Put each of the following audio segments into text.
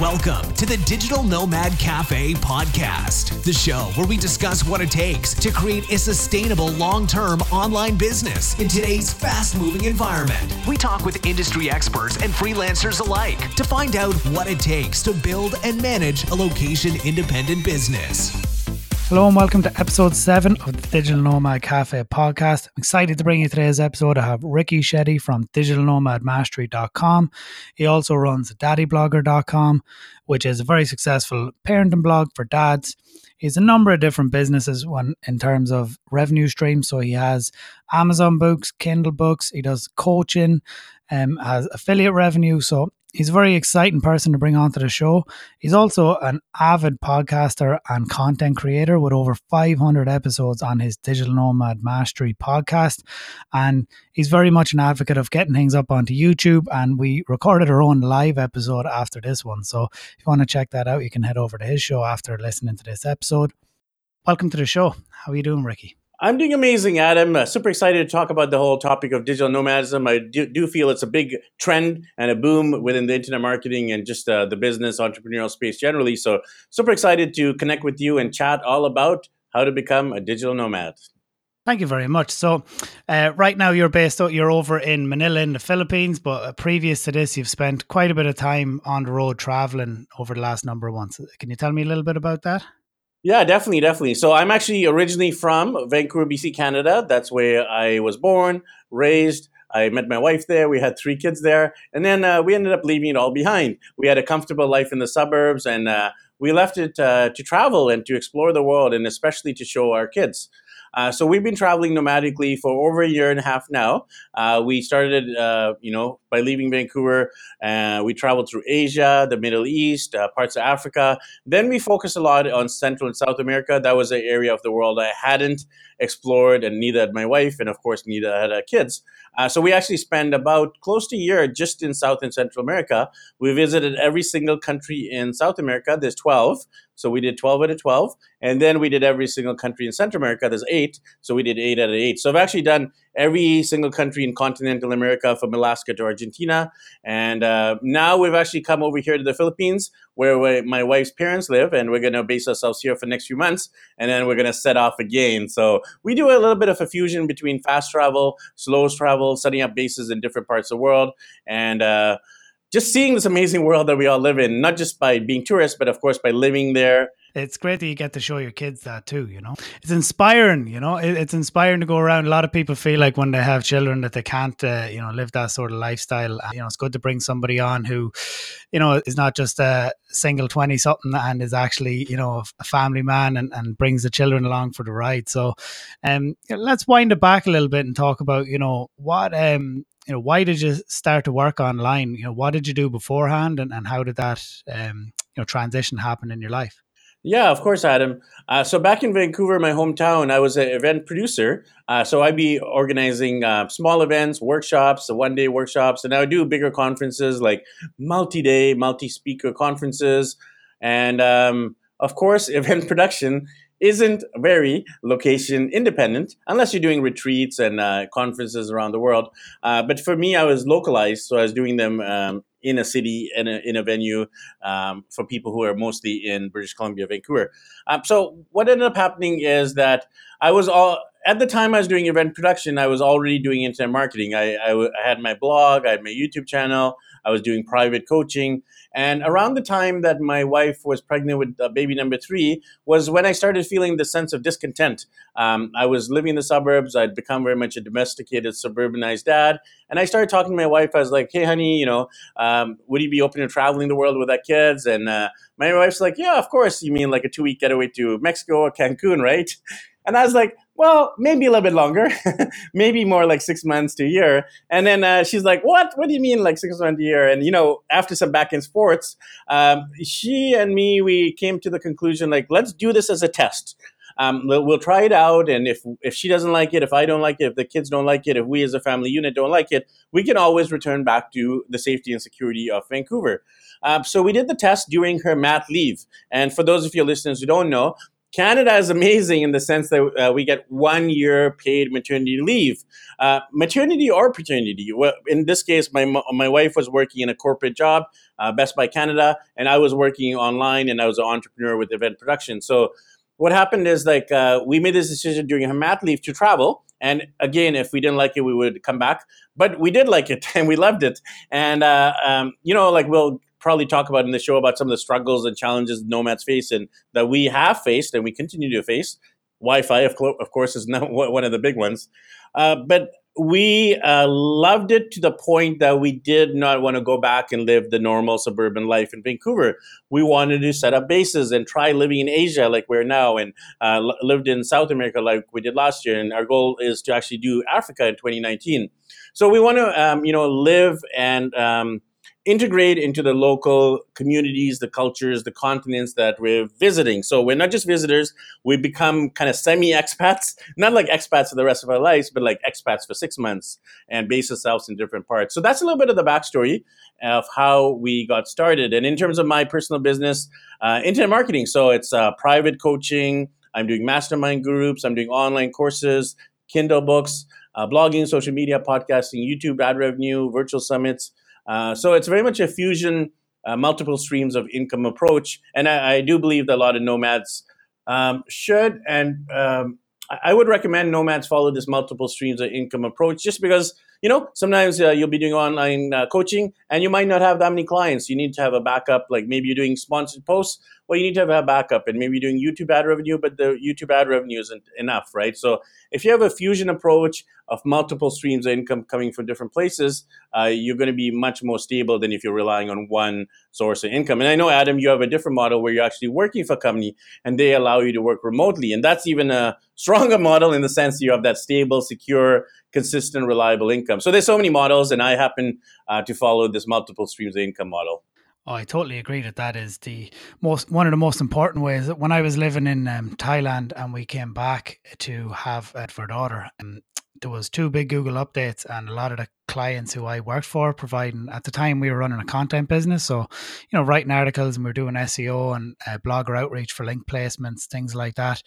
Welcome to the Digital Nomad Cafe podcast, the show where we discuss what it takes to create a sustainable long term online business in today's fast moving environment. We talk with industry experts and freelancers alike to find out what it takes to build and manage a location independent business. Hello and welcome to episode seven of the Digital Nomad Cafe podcast. I'm excited to bring you today's episode. I have Ricky Shetty from digitalnomadmastery.com. He also runs daddyblogger.com, which is a very successful parenting blog for dads. He has a number of different businesses one in terms of revenue streams. So he has Amazon books, Kindle books, he does coaching, um, has affiliate revenue. So he's a very exciting person to bring onto the show. He's also an avid podcaster and content creator with over 500 episodes on his Digital Nomad Mastery podcast. And he's very much an advocate of getting things up onto YouTube. And we recorded our own live episode after this one. So if you want to check that out, you can head over to his show after listening to this episode. Welcome to the show. How are you doing, Ricky? I'm doing amazing, Adam. Uh, super excited to talk about the whole topic of digital nomadism. I do, do feel it's a big trend and a boom within the internet marketing and just uh, the business entrepreneurial space generally. So, super excited to connect with you and chat all about how to become a digital nomad. Thank you very much. So, uh, right now you're based out, you're over in Manila in the Philippines, but previous to this, you've spent quite a bit of time on the road traveling over the last number of months. Can you tell me a little bit about that? Yeah, definitely, definitely. So I'm actually originally from Vancouver, BC, Canada. That's where I was born, raised. I met my wife there. We had three kids there, and then uh, we ended up leaving it all behind. We had a comfortable life in the suburbs, and uh, we left it uh, to travel and to explore the world, and especially to show our kids. Uh, so we've been traveling nomadically for over a year and a half now. Uh, we started, uh, you know, by leaving Vancouver. Uh, we traveled through Asia, the Middle East, parts of Africa. Then we focused a lot on Central and South America. That was an area of the world I hadn't explored, and neither had my wife, and of course, neither had our kids. So we actually spent about close to a year just in South and Central America. We visited every single country in South America. There's 12. So we did 12 out of 12. And then we did every single country in Central America. There's eight. So we did eight out of eight. So I've actually done every single country in continental America from Alaska to Argentina. And uh, now we've actually come over here to the Philippines where my wife's parents live. And we're going to base ourselves here for the next few months. And then we're going to set off again. So we do a little bit of a fusion between fast travel, slow travel, setting up bases in different parts of the world. And, uh, just seeing this amazing world that we all live in, not just by being tourists, but of course by living there. It's great that you get to show your kids that too you know? It's inspiring you know? It's inspiring to go around. A lot of people feel like when they have children that they can't uh, you know live that sort of lifestyle. You know it's good to bring somebody on who you know is not just a single 20 something and is actually you know a family man and, and brings the children along for the ride. So um let's wind it back a little bit and talk about you know what um you know why did you start to work online you know what did you do beforehand and, and how did that um you know transition happen in your life yeah, of course, Adam. Uh, so back in Vancouver, my hometown, I was an event producer. Uh, so I'd be organizing uh, small events, workshops, the one-day workshops, and I would do bigger conferences like multi-day, multi-speaker conferences, and um, of course, event production isn't very location independent unless you're doing retreats and uh, conferences around the world. Uh, but for me, I was localized, so I was doing them um, in a city and in a venue um, for people who are mostly in British Columbia, Vancouver. Um, so what ended up happening is that I was all at the time I was doing event production. I was already doing internet marketing. I, I, I had my blog, I had my YouTube channel. I was doing private coaching. And around the time that my wife was pregnant with uh, baby number three was when I started feeling the sense of discontent. Um, I was living in the suburbs. I'd become very much a domesticated, suburbanized dad. And I started talking to my wife. I was like, hey, honey, you know, um, would you be open to traveling the world with our kids? And uh, my wife's like, yeah, of course. You mean like a two week getaway to Mexico or Cancun, right? And I was like, well, maybe a little bit longer, maybe more like six months to a year. And then uh, she's like, what? What do you mean like six months to a year? And, you know, after some back and sports, um, she and me, we came to the conclusion like, let's do this as a test. Um, we'll, we'll, try it out, and if if she doesn't like it, if I don't like it, if the kids don't like it, if we as a family unit don't like it, we can always return back to the safety and security of Vancouver. Uh, so we did the test during her mat leave, and for those of your listeners who don't know, Canada is amazing in the sense that uh, we get one year paid maternity leave, uh, maternity or paternity. Well, in this case, my my wife was working in a corporate job, uh, Best Buy Canada, and I was working online, and I was an entrepreneur with event production. So what happened is like uh, we made this decision during her mat leave to travel. And again, if we didn't like it, we would come back. But we did like it, and we loved it. And uh, um, you know, like we'll probably talk about in the show about some of the struggles and challenges nomads face and that we have faced and we continue to face. Wi-Fi, of, of course, is not one of the big ones. Uh, but we uh, loved it to the point that we did not want to go back and live the normal suburban life in Vancouver. We wanted to set up bases and try living in Asia like we're now, and uh, lived in South America like we did last year. And our goal is to actually do Africa in 2019. So we want to, um, you know, live and um, integrate into the local communities, the cultures, the continents that we're visiting. So we're not just visitors, we become kind of semi expats, not like expats for the rest of our lives, but like expats for six months and base ourselves in different parts. So that's a little bit of the backstory of how we got started. And in terms of my personal business, uh, internet marketing. So it's uh, private coaching. I'm doing mastermind groups. I'm doing online courses, Kindle books, uh, blogging, social media, podcasting, YouTube ad revenue, virtual summits. Uh, so it's very much a fusion, uh, multiple streams of income approach. And I, I, do believe that a lot of nomads um, should and um, I would recommend nomads follow this multiple streams of income approach just because you know sometimes uh, you'll be doing online uh, coaching and you might not have that many clients you need to have a backup like maybe you're doing sponsored posts well you need to have a backup and maybe doing youtube ad revenue but the youtube ad revenue isn't enough right so if you have a fusion approach of multiple streams of income coming from different places uh, you're going to be much more stable than if you're relying on one source of income and i know adam you have a different model where you're actually working for a company and they allow you to work remotely and that's even a stronger model in the sense you have that stable secure consistent, reliable income. So there's so many models, and I happen uh, to follow this multiple streams of income model. Oh, I totally agree that that is the most one of the most important ways. When I was living in um, Thailand and we came back to have uh, for daughter, um, there was two big Google updates, and a lot of the clients who I worked for providing at the time we were running a content business. So, you know, writing articles and we are doing SEO and uh, blogger outreach for link placements, things like that.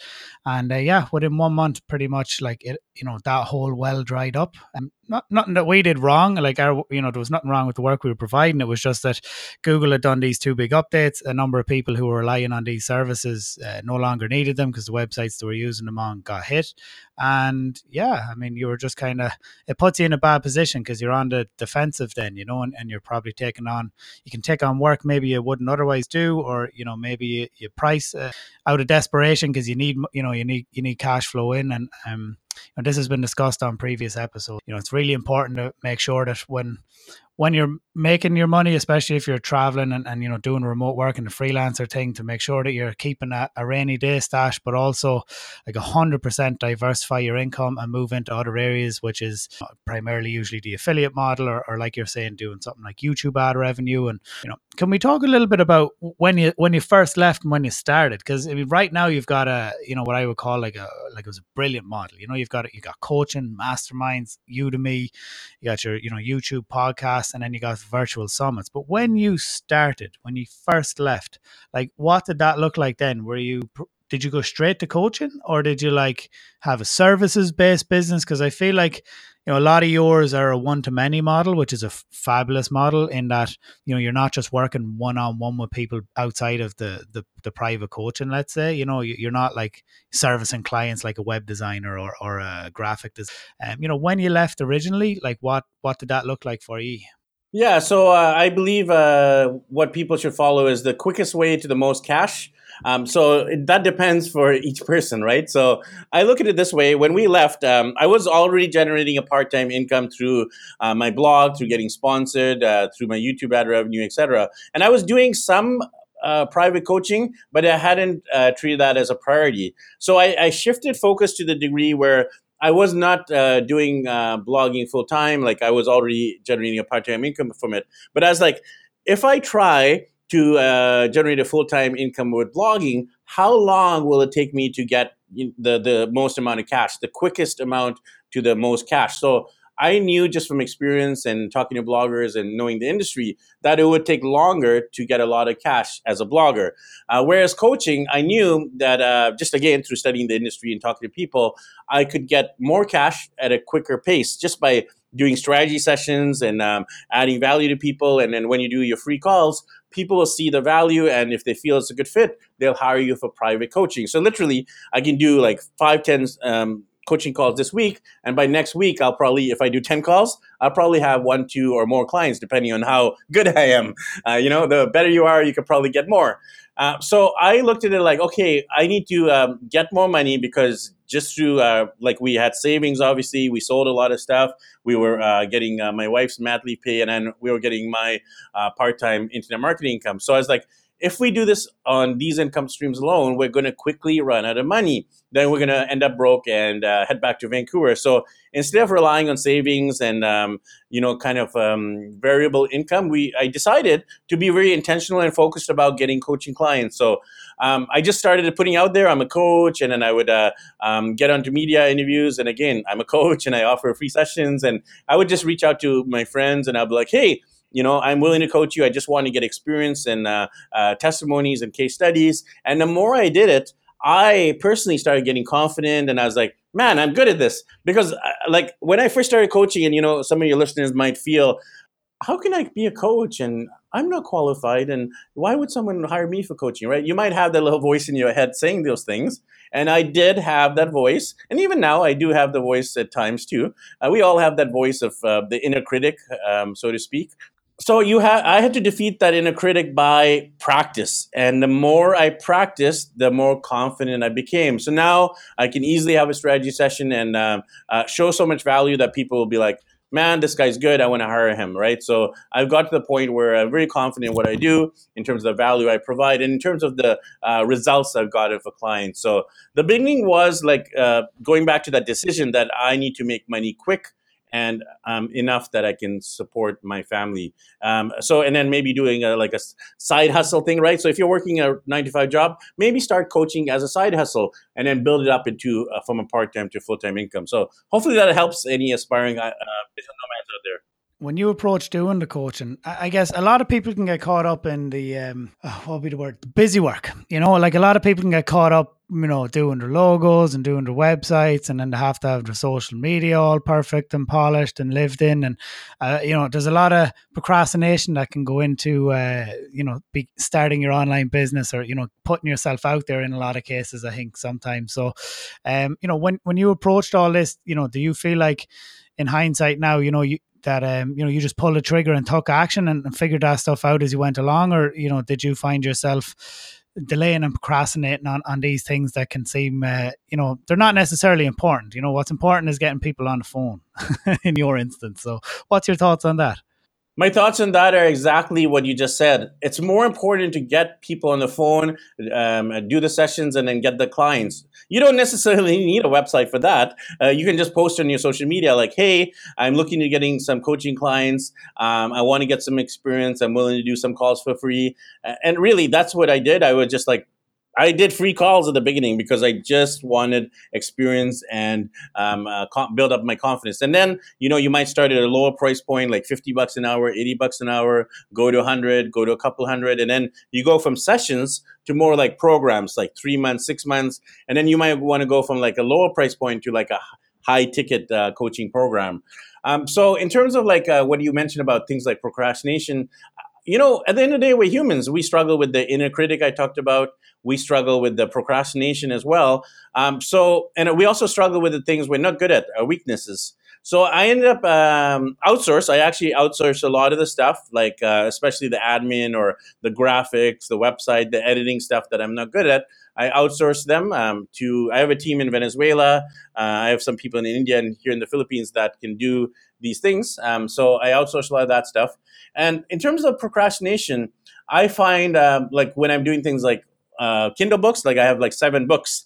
And uh, yeah, within one month, pretty much like it, you know, that whole well dried up. And not nothing that we did wrong. Like our, you know, there was nothing wrong with the work we were providing. It was just that Google had done these two big updates. A number of people who were relying on these services uh, no longer needed them because the websites they were using them on got hit. And yeah, I mean, you were just kind of it puts you in a bad position because you're on the defensive then, you know, and, and you're probably taking on, you can take on work maybe you wouldn't otherwise do, or, you know, maybe you, you price uh, out of desperation because you need, you know, you need, you need cash flow in. And, um, and this has been discussed on previous episodes. You know, it's really important to make sure that when when you're making your money, especially if you're traveling and, and you know doing remote work and the freelancer thing, to make sure that you're keeping a, a rainy day stash, but also like a hundred percent diversify your income and move into other areas, which is uh, primarily usually the affiliate model, or, or like you're saying, doing something like YouTube ad revenue. And you know, can we talk a little bit about when you when you first left and when you started? Because I mean, right now you've got a you know what I would call like a like it was a brilliant model. You know, you've got you got coaching, masterminds, Udemy, you got your you know YouTube podcast and then you got virtual summits. But when you started, when you first left, like what did that look like then? Were you did you go straight to coaching or did you like have a services based business because i feel like you know a lot of yours are a one to many model which is a f- fabulous model in that you know you're not just working one on one with people outside of the, the the private coaching let's say you know you're not like servicing clients like a web designer or, or a graphic designer um, you know when you left originally like what what did that look like for you yeah, so uh, I believe uh, what people should follow is the quickest way to the most cash. Um, so that depends for each person, right? So I look at it this way: when we left, um, I was already generating a part-time income through uh, my blog, through getting sponsored, uh, through my YouTube ad revenue, etc. And I was doing some uh, private coaching, but I hadn't uh, treated that as a priority. So I, I, shifted focus to the degree where I was not uh, doing uh, blogging full time. Like I was already generating a part time income from it. But I was like, if I try to uh, generate a full time income with blogging, how long will it take me to get the the most amount of cash, the quickest amount to the most cash? So I knew just from experience and talking to bloggers and knowing the industry that it would take longer to get a lot of cash as a blogger. Uh, whereas coaching, I knew that uh, just again through studying the industry and talking to people, I could get more cash at a quicker pace just by doing strategy sessions and um, adding value to people. And then when you do your free calls, people will see the value. And if they feel it's a good fit, they'll hire you for private coaching. So literally, I can do like five, ten um, coaching calls this week. And by next week, I'll probably, if I do 10 calls, I'll probably have one, two, or more clients, depending on how good I am. Uh, you know, the better you are, you could probably get more. Uh, so I looked at it like, okay, I need to um, get more money because just through uh, like we had savings, obviously we sold a lot of stuff. We were uh, getting uh, my wife's mat leave pay, and then we were getting my uh, part-time internet marketing income. So I was like, if we do this on these income streams alone, we're going to quickly run out of money. Then we're going to end up broke and uh, head back to Vancouver. So instead of relying on savings and um, you know kind of um, variable income, we I decided to be very intentional and focused about getting coaching clients. So um, I just started putting out there I'm a coach, and then I would uh, um, get onto media interviews. And again, I'm a coach, and I offer free sessions. And I would just reach out to my friends, and I'd be like, hey you know, I'm willing to coach you. I just want to get experience and uh, uh, testimonies and case studies. And the more I did it, I personally started getting confident and I was like, man, I'm good at this. Because, uh, like, when I first started coaching, and, you know, some of your listeners might feel, how can I be a coach and I'm not qualified? And why would someone hire me for coaching, right? You might have that little voice in your head saying those things. And I did have that voice. And even now, I do have the voice at times too. Uh, we all have that voice of uh, the inner critic, um, so to speak so you had i had to defeat that inner critic by practice. And the more i practiced the more confident i became. So now i can easily have a strategy session and uh, uh, show so much value that people will be like man this guy's good. I want to hire him right? So i've got to the point where i'm very confident in what i do in terms of the value i provide and in terms of the uh, results i've got for clients so the beginning was like uh, going back to that decision that i need to make money quick and um, enough that I can support my family. Um, so, and then maybe doing a, like a side hustle thing, right? So, if you're working a nine to five job, maybe start coaching as a side hustle and then build it up into uh, from a part time to full time income. So, hopefully, that helps any aspiring uh, uh business nomads out there when you approach doing the coaching, I guess a lot of people can get caught up in the um, oh, what would be the word, busy work. You know, like a lot of people can get caught up, you know, doing their logos and doing their websites, and then they have to have their social media all perfect and polished and lived in, and uh, you know, there's a lot of procrastination that can go into, uh, you know, be starting your online business or you know, putting yourself out there in a lot of cases. I think sometimes. So, um, you know, when when you approached all this, you know, do you feel like in hindsight now, you know, you that um, you know you just pulled the trigger and took action and, and figured that stuff out as you went along, or you know did you find yourself delaying and procrastinating on, on these things that can seem uh, you know they're not necessarily important. You know what's important is getting people on the phone in your instance. So what's your thoughts on that my thoughts on that are exactly what you just said. It's more important to get people on the phone, um, do the sessions, and then get the clients. You don't necessarily need a website for that. Uh, you can just post on your social media, like, "Hey, I'm looking to getting some coaching clients. Um, I want to get some experience. I'm willing to do some calls for free." And really, that's what I did. I would just like I did free calls at the beginning because I just wanted experience and um, uh, build up my confidence. And then, you know, you might start at a lower price point, like 50 bucks an hour, 80 bucks an hour, go to 100, go to a couple hundred. And then you go from sessions to more like programs, like three months, six months. And then you might want to go from like a lower price point to like a high ticket uh, coaching program. Um, so, in terms of like uh, what you mentioned about things like procrastination, you know, at the end of the day, we're humans. We struggle with the inner critic I talked about. We struggle with the procrastination as well. Um, so, and we also struggle with the things we're not good at, our weaknesses. So I ended up um, outsource. I actually outsourced a lot of the stuff, like uh, especially the admin or the graphics, the website, the editing stuff that I'm not good at. I outsourced them um, to. I have a team in Venezuela. Uh, I have some people in India and here in the Philippines that can do these things. Um, so I outsource a lot of that stuff. And in terms of procrastination, I find um, like when I'm doing things like uh, Kindle books, like I have like seven books.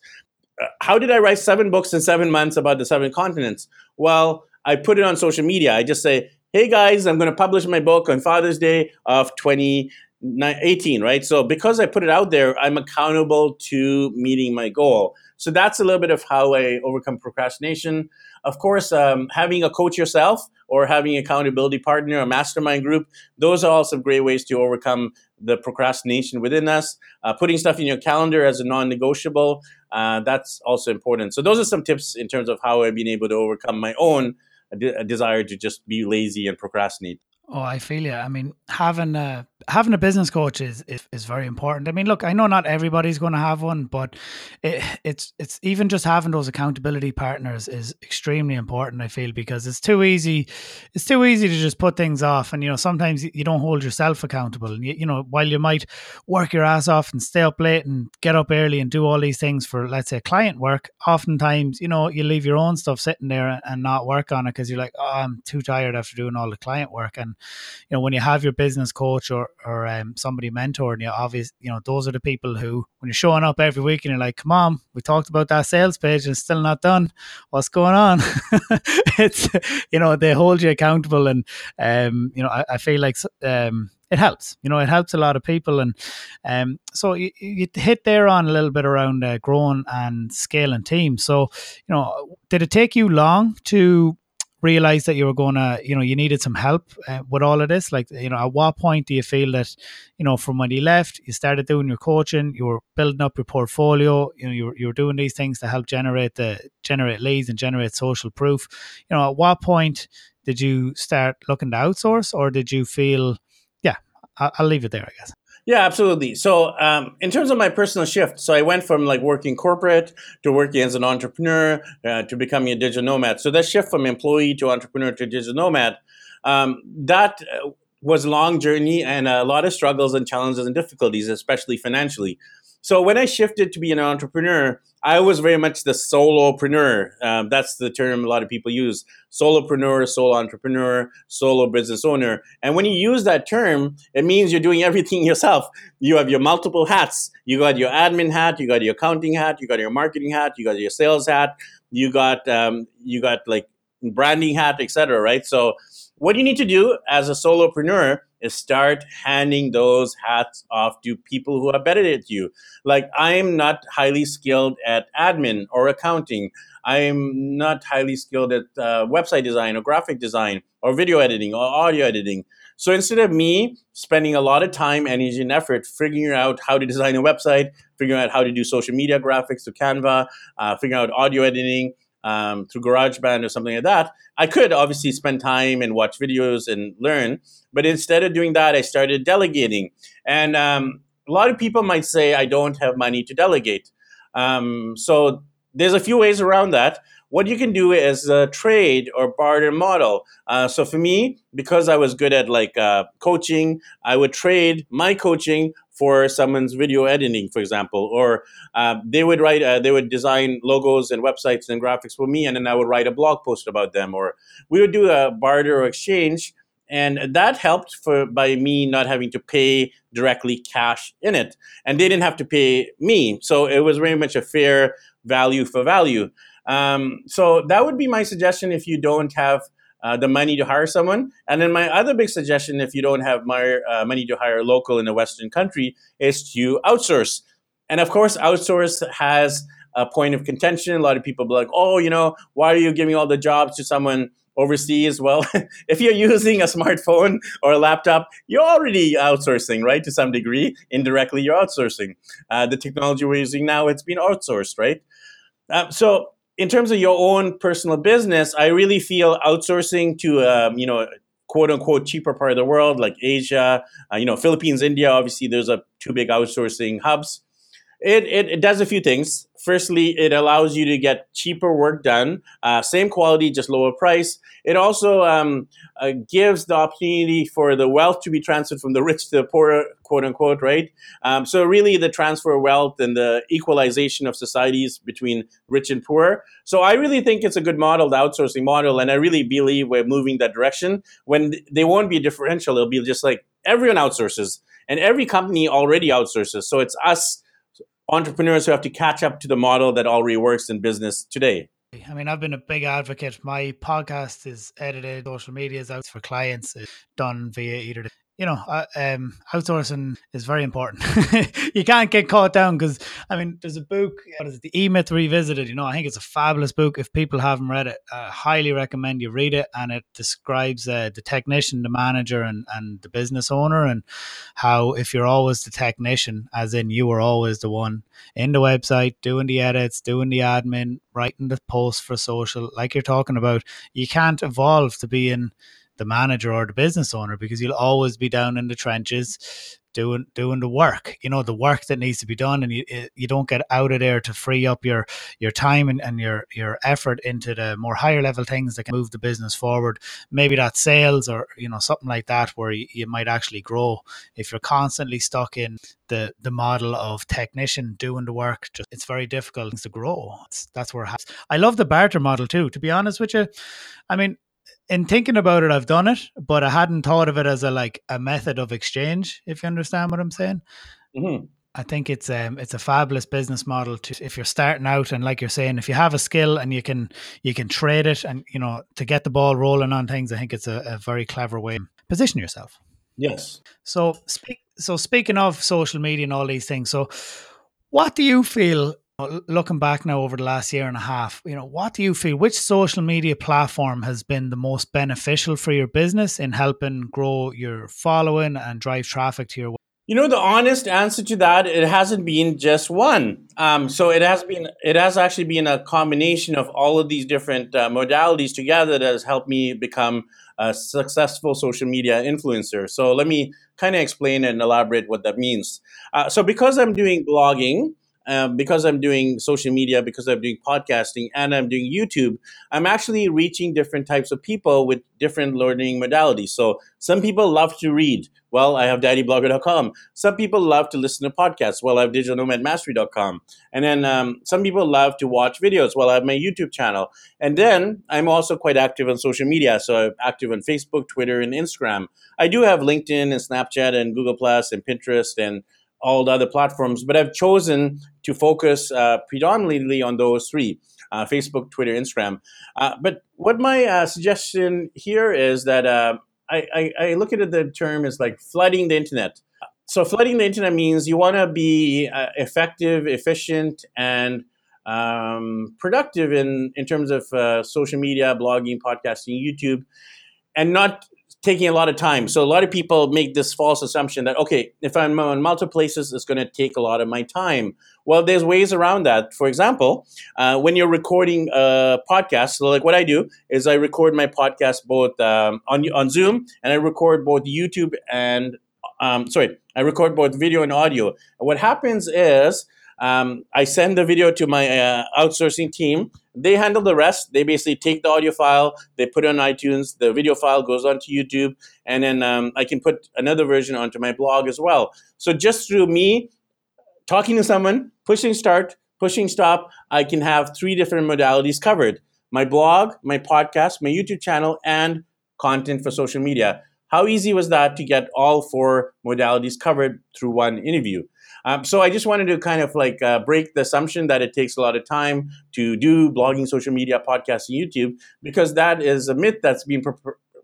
Uh, how did I write seven books in seven months about the seven continents? Well, I put it on social media. I just say, hey guys, I'm going to publish my book on Father's Day of 20 18, right? So because I put it out there, I'm accountable to meeting my goal. So that's a little bit of how I overcome procrastination. Of course, um, having a coach yourself or having an accountability partner, a mastermind group, those are all some great ways to overcome the procrastination within us. Uh, putting stuff in your calendar as a non-negotiable, uh, that's also important. So those are some tips in terms of how I've been able to overcome my own de- desire to just be lazy and procrastinate. Oh, I feel you. I mean, having a having a business coach is, is, is very important. I mean, look, I know not everybody's going to have one, but it, it's it's even just having those accountability partners is extremely important. I feel because it's too easy, it's too easy to just put things off, and you know sometimes you don't hold yourself accountable. And you, you know, while you might work your ass off and stay up late and get up early and do all these things for let's say client work, oftentimes you know you leave your own stuff sitting there and not work on it because you're like, oh, I'm too tired after doing all the client work and you know when you have your business coach or or um, somebody mentoring you, obviously you know those are the people who when you're showing up every week and you're like, come on, we talked about that sales page and it's still not done. What's going on? it's you know they hold you accountable and um, you know I, I feel like um, it helps. You know, it helps a lot of people, and um, so you, you hit there on a little bit around uh, growing and scaling teams. So, you know, did it take you long to realize that you were going to, you know, you needed some help uh, with all of this? Like, you know, at what point do you feel that, you know, from when you left, you started doing your coaching, you were building up your portfolio, you know, you were, you were doing these things to help generate the generate leads and generate social proof. You know, at what point did you start looking to outsource, or did you feel, yeah, I'll, I'll leave it there, I guess. Yeah, absolutely. So, um, in terms of my personal shift, so I went from like working corporate to working as an entrepreneur uh, to becoming a digital nomad. So that shift from employee to entrepreneur to digital nomad, um, that uh, was a long journey and a lot of struggles and challenges and difficulties, especially financially. So when I shifted to be an entrepreneur, I was very much the solopreneur. Um, that's the term a lot of people use: solopreneur, solo entrepreneur, solo business owner. And when you use that term, it means you're doing everything yourself. You have your multiple hats. You got your admin hat, you got your accounting hat, you got your marketing hat, you got your sales hat, you got um, you got like branding hat, etc. Right? So what you need to do as a solopreneur is start handing those hats off to people who are better at you. Like I'm not highly skilled at admin or accounting. I'm not highly skilled at uh, website design or graphic design or video editing or audio editing. So instead of me spending a lot of time, energy, and effort figuring out how to design a website, figuring out how to do social media graphics to Canva, uh, figuring out audio editing, um, through GarageBand or something like that, I could obviously spend time and watch videos and learn. But instead of doing that, I started delegating. And um, a lot of people might say, I don't have money to delegate. Um, so there's a few ways around that. What you can do is a trade or barter model. Uh, so for me, because I was good at like uh, coaching, I would trade my coaching for someone's video editing, for example, or uh, they would write, uh, they would design logos and websites and graphics for me, and then I would write a blog post about them, or we would do a barter or exchange, and that helped for by me not having to pay directly cash in it, and they didn't have to pay me, so it was very much a fair value for value. Um, so that would be my suggestion if you don't have uh, the money to hire someone. And then my other big suggestion, if you don't have my, uh, money to hire local in a Western country, is to outsource. And of course, outsource has a point of contention. A lot of people be like, "Oh, you know, why are you giving all the jobs to someone overseas?" Well, if you're using a smartphone or a laptop, you're already outsourcing, right? To some degree, indirectly, you're outsourcing. Uh, the technology we're using now, it's been outsourced, right? Uh, so in terms of your own personal business, I really feel outsourcing to um, you know quote unquote cheaper part of the world like Asia, uh, you know Philippines, India. Obviously, there's a two big outsourcing hubs. It, it, it does a few things. Firstly, it allows you to get cheaper work done, uh, same quality, just lower price. It also um, uh, gives the opportunity for the wealth to be transferred from the rich to the poor, quote unquote, right? Um, so, really, the transfer of wealth and the equalization of societies between rich and poor. So, I really think it's a good model, the outsourcing model, and I really believe we're moving that direction. When they won't be a differential, it'll be just like everyone outsources, and every company already outsources. So, it's us entrepreneurs who have to catch up to the model that already works in business today. I mean, I've been a big advocate. My podcast is edited, social media is out for clients, it's done via either the you know, uh, um, outsourcing is very important. you can't get caught down because, I mean, there's a book, what is it, The E Myth Revisited. You know, I think it's a fabulous book. If people haven't read it, I highly recommend you read it. And it describes uh, the technician, the manager, and, and the business owner, and how if you're always the technician, as in you were always the one in the website, doing the edits, doing the admin, writing the posts for social, like you're talking about, you can't evolve to being the manager or the business owner because you'll always be down in the trenches doing doing the work you know the work that needs to be done and you eh, you don't get out of there to free up your your time and, and your your effort into the more higher level things that can move the business forward. Maybe that's sales or you know something like that where you, you might actually grow. If you're constantly stuck in the the model of technician doing the work just it's very difficult to grow. It's, that's where i love the barter model too to be honest with you. I mean in thinking about it, I've done it, but I hadn't thought of it as a like a method of exchange. If you understand what I'm saying, mm-hmm. I think it's um it's a fabulous business model to if you're starting out and like you're saying, if you have a skill and you can you can trade it and you know to get the ball rolling on things, I think it's a, a very clever way to position yourself. Yes. So speak so speaking of social media and all these things, so what do you feel looking back now over the last year and a half, you know, what do you feel? Which social media platform has been the most beneficial for your business in helping grow your following and drive traffic to your? You know, the honest answer to that, it hasn't been just one. Um, so it has been, it has actually been a combination of all of these different uh, modalities together that has helped me become a successful social media influencer. So let me kind of explain and elaborate what that means. Uh, so because I'm doing blogging um, because I'm doing social media, because I'm doing podcasting, and I'm doing YouTube, I'm actually reaching different types of people with different learning modalities. So some people love to read. Well, I have daddyblogger.com. Some people love to listen to podcasts. Well, I have digitalnomadmastery.com. And then um, some people love to watch videos. Well, I have my YouTube channel. And then I'm also quite active on social media. So I'm active on Facebook, Twitter, and Instagram. I do have LinkedIn and Snapchat and Google Plus and Pinterest and all the other platforms, but I've chosen to focus uh, predominantly on those three. Uh, Facebook, Twitter, Instagram. Uh, but what my uh, suggestion here is that uh, I, I, I, look at the term as like flooding the internet. So flooding the internet means you want to be uh, effective, efficient, and um, productive in, in terms of social media, blogging, podcasting, YouTube, and not taking a lot of time. So a lot of people make this false assumption that okay, if I'm on multiple places, it's going to take a lot of my time. Well, there's ways around that. For example, uh, when you're recording a podcast, so like what I do is I record my podcast both um, on on Zoom and I record both YouTube and um, sorry, I record both video and audio. And what happens is um, I send the video to my uh, outsourcing team. They handle the rest. They basically take the audio file, they put it on iTunes, the video file goes onto YouTube, and then um, I can put another version onto my blog as well. So just through me talking to someone, pushing start, pushing stop, I can have three different modalities covered my blog, my podcast, my YouTube channel, and content for social media. How easy was that to get all four modalities covered through one interview? Um, so I just wanted to kind of like uh, break the assumption that it takes a lot of time to do blogging, social media, podcasting, YouTube, because that is a myth that's been,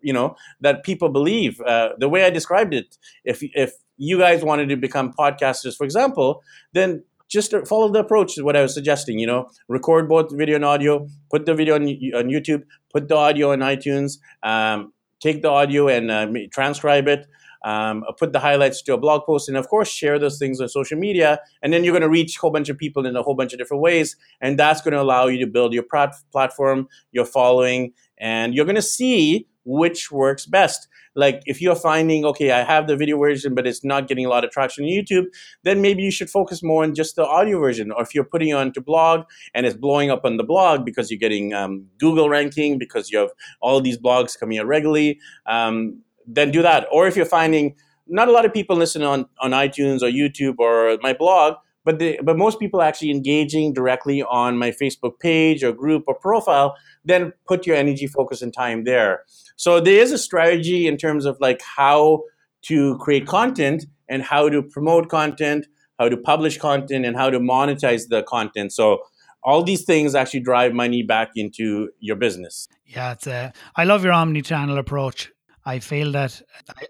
you know, that people believe. Uh, the way I described it, if if you guys wanted to become podcasters, for example, then just follow the approach what I was suggesting. You know, record both video and audio, put the video on, on YouTube, put the audio on iTunes, um, take the audio and uh, transcribe it um, put the highlights to a blog post, and of course, share those things on social media. And then you're going to reach a whole bunch of people in a whole bunch of different ways. And that's going to allow you to build your platform, your following, and you're going to see which works best. Like if you're finding, okay, I have the video version, but it's not getting a lot of traction on YouTube, then maybe you should focus more on just the audio version. Or if you're putting it onto blog and it's blowing up on the blog because you're getting um, Google ranking, because you have all these blogs coming out regularly, um, then do that. Or if you're finding not a lot of people listen on, on iTunes or YouTube or my blog, but the, but most people actually engaging directly on my Facebook page or group or profile, then put your energy, focus, and time there. So there is a strategy in terms of like how to create content and how to promote content, how to publish content, and how to monetize the content. So all these things actually drive money back into your business. Yeah, it's a, I love your omni-channel approach. I feel that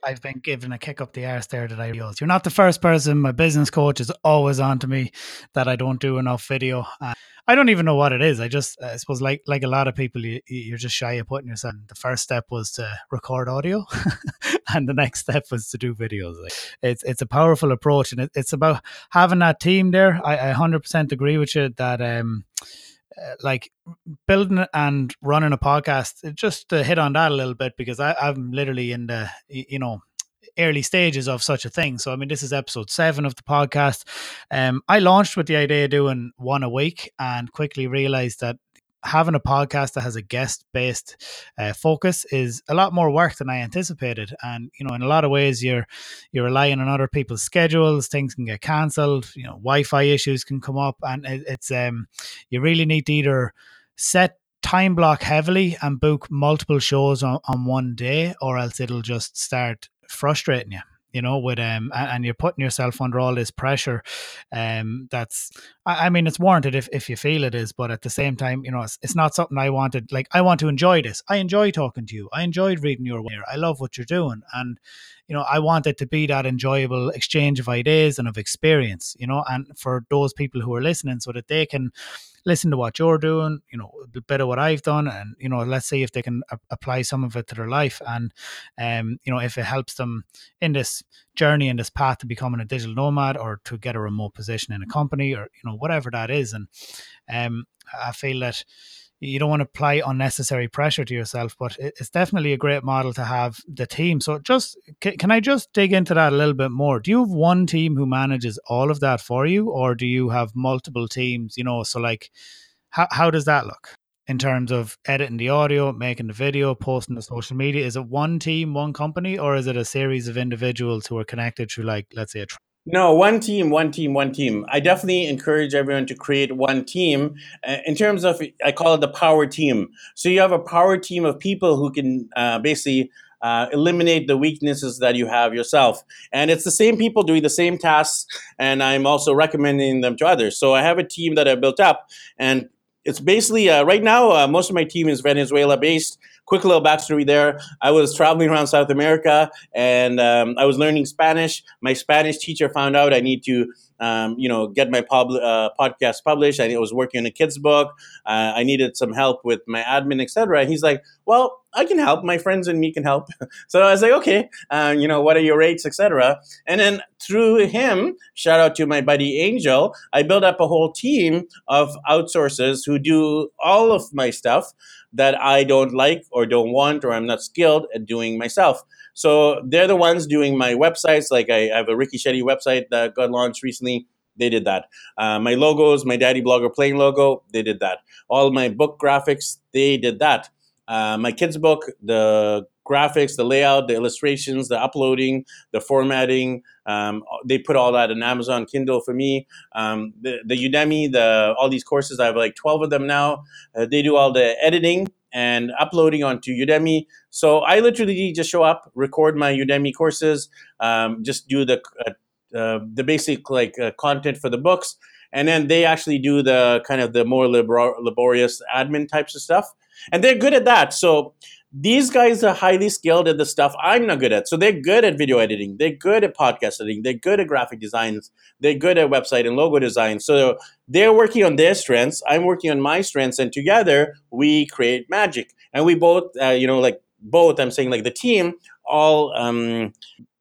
I, have been given a kick up the arse there that I use. You're not the first person. My business coach is always on to me that I don't do enough video. Uh, I don't even know what it is. I just, I suppose, like like a lot of people, you, you're just shy of putting yourself. The first step was to record audio, and the next step was to do videos. It's it's a powerful approach, and it, it's about having that team there. I, I 100% agree with you that um, uh, like building and running a podcast just to hit on that a little bit because I, i'm literally in the you know early stages of such a thing. So i mean this is episode seven of the podcast. Um i launched with the idea of doing one a week and quickly realized that having a podcast that has a guest based uh, focus is a lot more work than I anticipated. And you know, in a lot of ways, you're you're relying on other people's schedules. Things can get cancelled. You know, Wi-Fi issues can come up, and it, it's um, you really need to either set time block heavily and book multiple shows on, on one day, or else it'll just start frustrating you you know, with um, and you're putting yourself under all this pressure. Um, that's, I, mean, it's warranted if, if you feel it is, but at the same time, you know, it's, it's not something I wanted. Like, I want to enjoy this. I enjoy talking to you. I enjoyed reading your way. I love what you're doing, and you know, I want it to be that enjoyable exchange of ideas and of experience. You know, and for those people who are listening, so that they can listen to what you're doing, you know, a bit of what I've done, and you know, let's see if they can a- apply some of it to their life, and um, you know, if it helps them in this journey in this path to becoming a digital nomad or to get a remote position in a company or you know whatever that is, and um, I feel that you don't want to apply unnecessary pressure to yourself but it's definitely a great model to have the team. So just can i just dig into that a little bit more? Do you have one team who manages all of that for you or do you have multiple teams you know so like how, how does that look in terms of editing the audio making the video posting the social media? Is it one team one company or is it a series of individuals who are connected through like let's say a no, one team, one team, one team. I definitely encourage everyone to create one team. Uh, in terms of, I call it the power team. So you have a power team of people who can uh, basically uh, eliminate the weaknesses that you have yourself. And it's the same people doing the same tasks, and I'm also recommending them to others. So I have a team that I built up, and it's basically uh, right now uh, most of my team is Venezuela based quick little backstory there. I was traveling around South America and um, I was learning Spanish. My Spanish teacher found out I need to, um, you know, get my pub- uh, podcast published. I was working on a kid's book. Uh, I needed some help with my admin, etc. And he's like, "Well, I can help. My friends and me can help." so I was like, "Okay, uh, you know, what are your rates, etc." And then through him, shout out to my buddy Angel, I built up a whole team of outsourcers who do all of my stuff that I don't like or don't want or I'm not skilled at doing myself. So they're the ones doing my websites. Like I, I have a Ricky Shetty website that got launched recently. They did that. Uh, my logos, my Daddy Blogger Playing logo, they did that. All my book graphics, they did that. Uh, my kids' book, the graphics, the layout, the illustrations, the uploading, the formatting. Um, they put all that in Amazon Kindle for me. Um, the, the Udemy, the all these courses, I have like 12 of them now. Uh, they do all the editing and uploading onto Udemy. So I literally just show up, record my Udemy courses, um, just do the uh, uh, the basic like uh, content for the books, and then they actually do the kind of the more labor- laborious admin types of stuff, and they're good at that. So these guys are highly skilled at the stuff I'm not good at. So they're good at video editing. They're good at podcast editing. They're good at graphic designs. They're good at website and logo design. So they're working on their strengths. I'm working on my strengths. And together we create magic. And we both, uh, you know, like both, I'm saying like the team all um,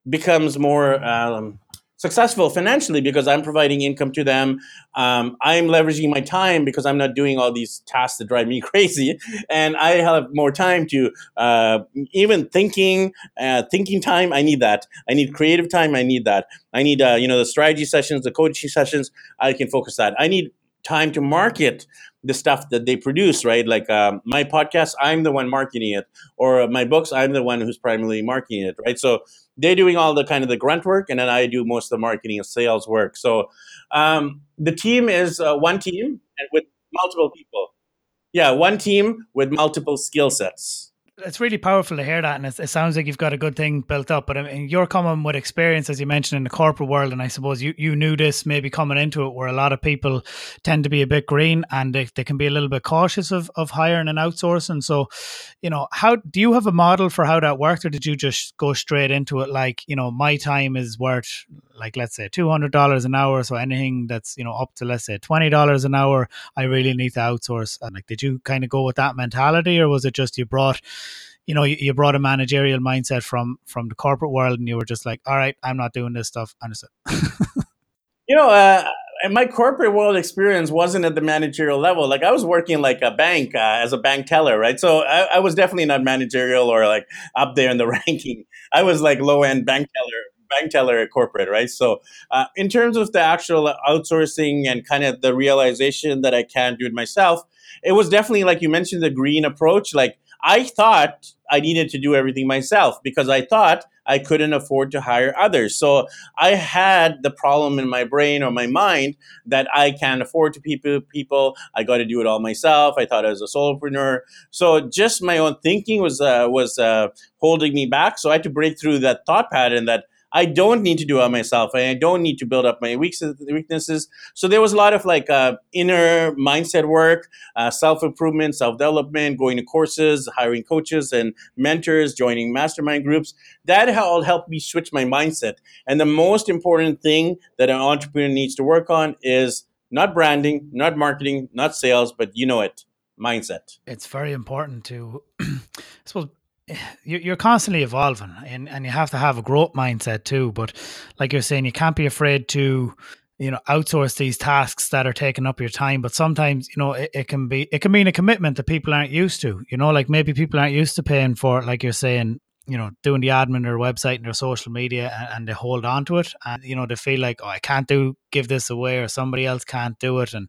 becomes more um, successful financially because I'm providing income to them. Um, I'm leveraging my time because I'm not doing all these tasks that drive me crazy, and I have more time to uh, even thinking, uh, thinking time. I need that. I need creative time. I need that. I need uh, you know the strategy sessions, the coaching sessions. I can focus that. I need time to market the stuff that they produce, right? Like um, my podcast, I'm the one marketing it, or my books, I'm the one who's primarily marketing it, right? So they're doing all the kind of the grunt work, and then I do most of the marketing and sales work. So um, the team is uh, one team and with multiple people. Yeah, one team with multiple skill sets. It's really powerful to hear that, and it sounds like you've got a good thing built up. But I mean, you're coming with experience, as you mentioned, in the corporate world, and I suppose you, you knew this maybe coming into it, where a lot of people tend to be a bit green and they, they can be a little bit cautious of of hiring and outsourcing. So, you know, how do you have a model for how that worked, or did you just go straight into it? Like, you know, my time is worth like let's say two hundred dollars an hour, so anything that's you know up to let's say twenty dollars an hour, I really need to outsource. And like, did you kind of go with that mentality, or was it just you brought you know, you, you, brought a managerial mindset from from the corporate world, and you were just like, "All right, I'm not doing this stuff." Understood. you know, uh, my corporate world experience wasn't at the managerial level. Like I was working like a bank uh, as a bank teller, right? So I, I, was definitely not managerial or like up there in the ranking. I was like low end bank teller. Bank teller at corporate, right? So, uh, in terms of the actual outsourcing and kind of the realization that I can do it myself, it was definitely like you mentioned the green approach. Like I thought I needed to do everything myself because I thought I couldn't afford to hire others. So I had the problem in my brain or my mind that I can't afford to people people. I got to do it all myself. I thought I was a solopreneur. So just my own thinking was uh, was uh, holding me back. So I had to break through that thought pattern that I don't need to do it myself, and I don't need to build up my weaknesses. So there was a lot of like uh, inner mindset work, uh, self improvement, self development, going to courses, hiring coaches and mentors, joining mastermind groups. That all helped me switch my mindset. And the most important thing that an entrepreneur needs to work on is not branding, not marketing, not sales, but you know it, mindset. It's very important to, I suppose, you're constantly evolving and, and you have to have a growth mindset too. But like you're saying, you can't be afraid to, you know, outsource these tasks that are taking up your time. But sometimes, you know, it, it can be, it can mean a commitment that people aren't used to, you know, like maybe people aren't used to paying for, like you're saying, you know doing the admin their website and their social media and, and, they hold on to it. And you know they feel like oh I can't do give this away or somebody else can't do it. And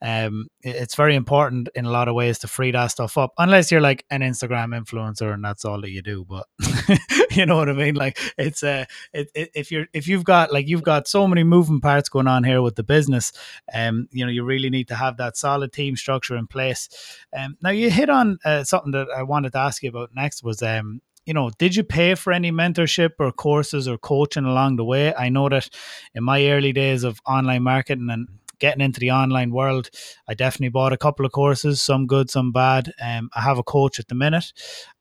um it's very important in a lot of ways to free that stuff up unless you're like an Instagram influencer and that's all that you do but you know what I mean? Like it's uh it, it, if you're if you've got like you've got so many moving parts going on here with the business um you know you really need to have that solid team structure in place. Um now you hit on uh, something that I wanted to ask you about next was um you know, did you pay for any mentorship or courses or coaching along the way? I know that in my early days of online marketing and getting into the online world, I definitely bought a couple of courses, some good, some bad. Um, I have a coach at the minute,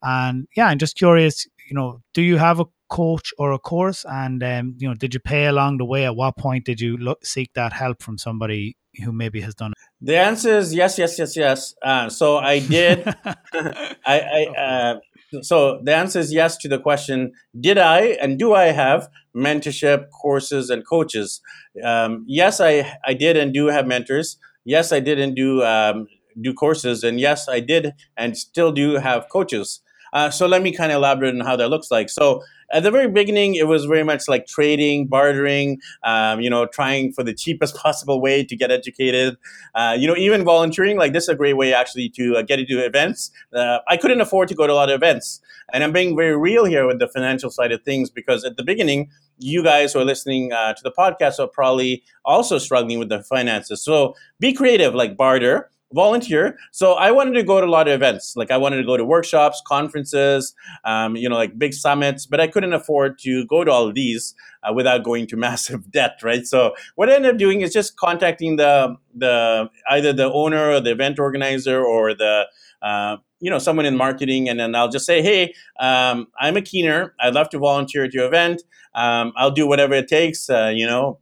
and yeah, I'm just curious. You know, do you have a coach or a course? And um, you know, did you pay along the way? At what point did you look, seek that help from somebody who maybe has done it? The answer is yes, yes, yes, yes. Uh, so I did. I, I uh, so the answer is yes to the question Did I and do I have mentorship, courses, and coaches? Um, yes, I, I did and do have mentors. Yes, I did and do, um, do courses. And yes, I did and still do have coaches. Uh, so let me kind of elaborate on how that looks like. So at the very beginning, it was very much like trading, bartering, um, you know, trying for the cheapest possible way to get educated. Uh, you know, even volunteering, like this is a great way actually to uh, get into events. Uh, I couldn't afford to go to a lot of events. And I'm being very real here with the financial side of things because at the beginning, you guys who are listening uh, to the podcast are probably also struggling with the finances. So be creative, like barter volunteer. So I wanted to go to a lot of events. Like I wanted to go to workshops, conferences, um, you know, like big summits, but I couldn't afford to go to all these uh, without going to massive debt, right? So what I ended up doing is just contacting the the either the owner or the event organizer or the uh, you know someone in marketing and then i'll just say hey um, i'm a keener i'd love to volunteer at your event um, i'll do whatever it takes uh, you know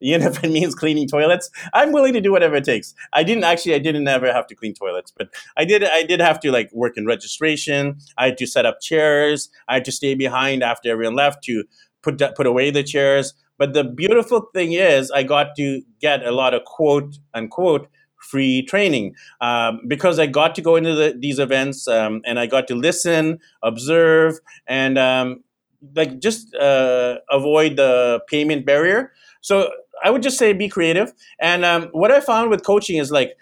even if it means cleaning toilets, I'm willing to do whatever it takes. I didn't actually, I didn't ever have to clean toilets, but I did, I did have to like work in registration. I had to set up chairs. I had to stay behind after everyone left to put, put away the chairs. But the beautiful thing is, I got to get a lot of quote unquote free training um, because I got to go into the, these events um, and I got to listen, observe, and um, like just uh, avoid the payment barrier. So I would just say be creative. And um, what I found with coaching is like,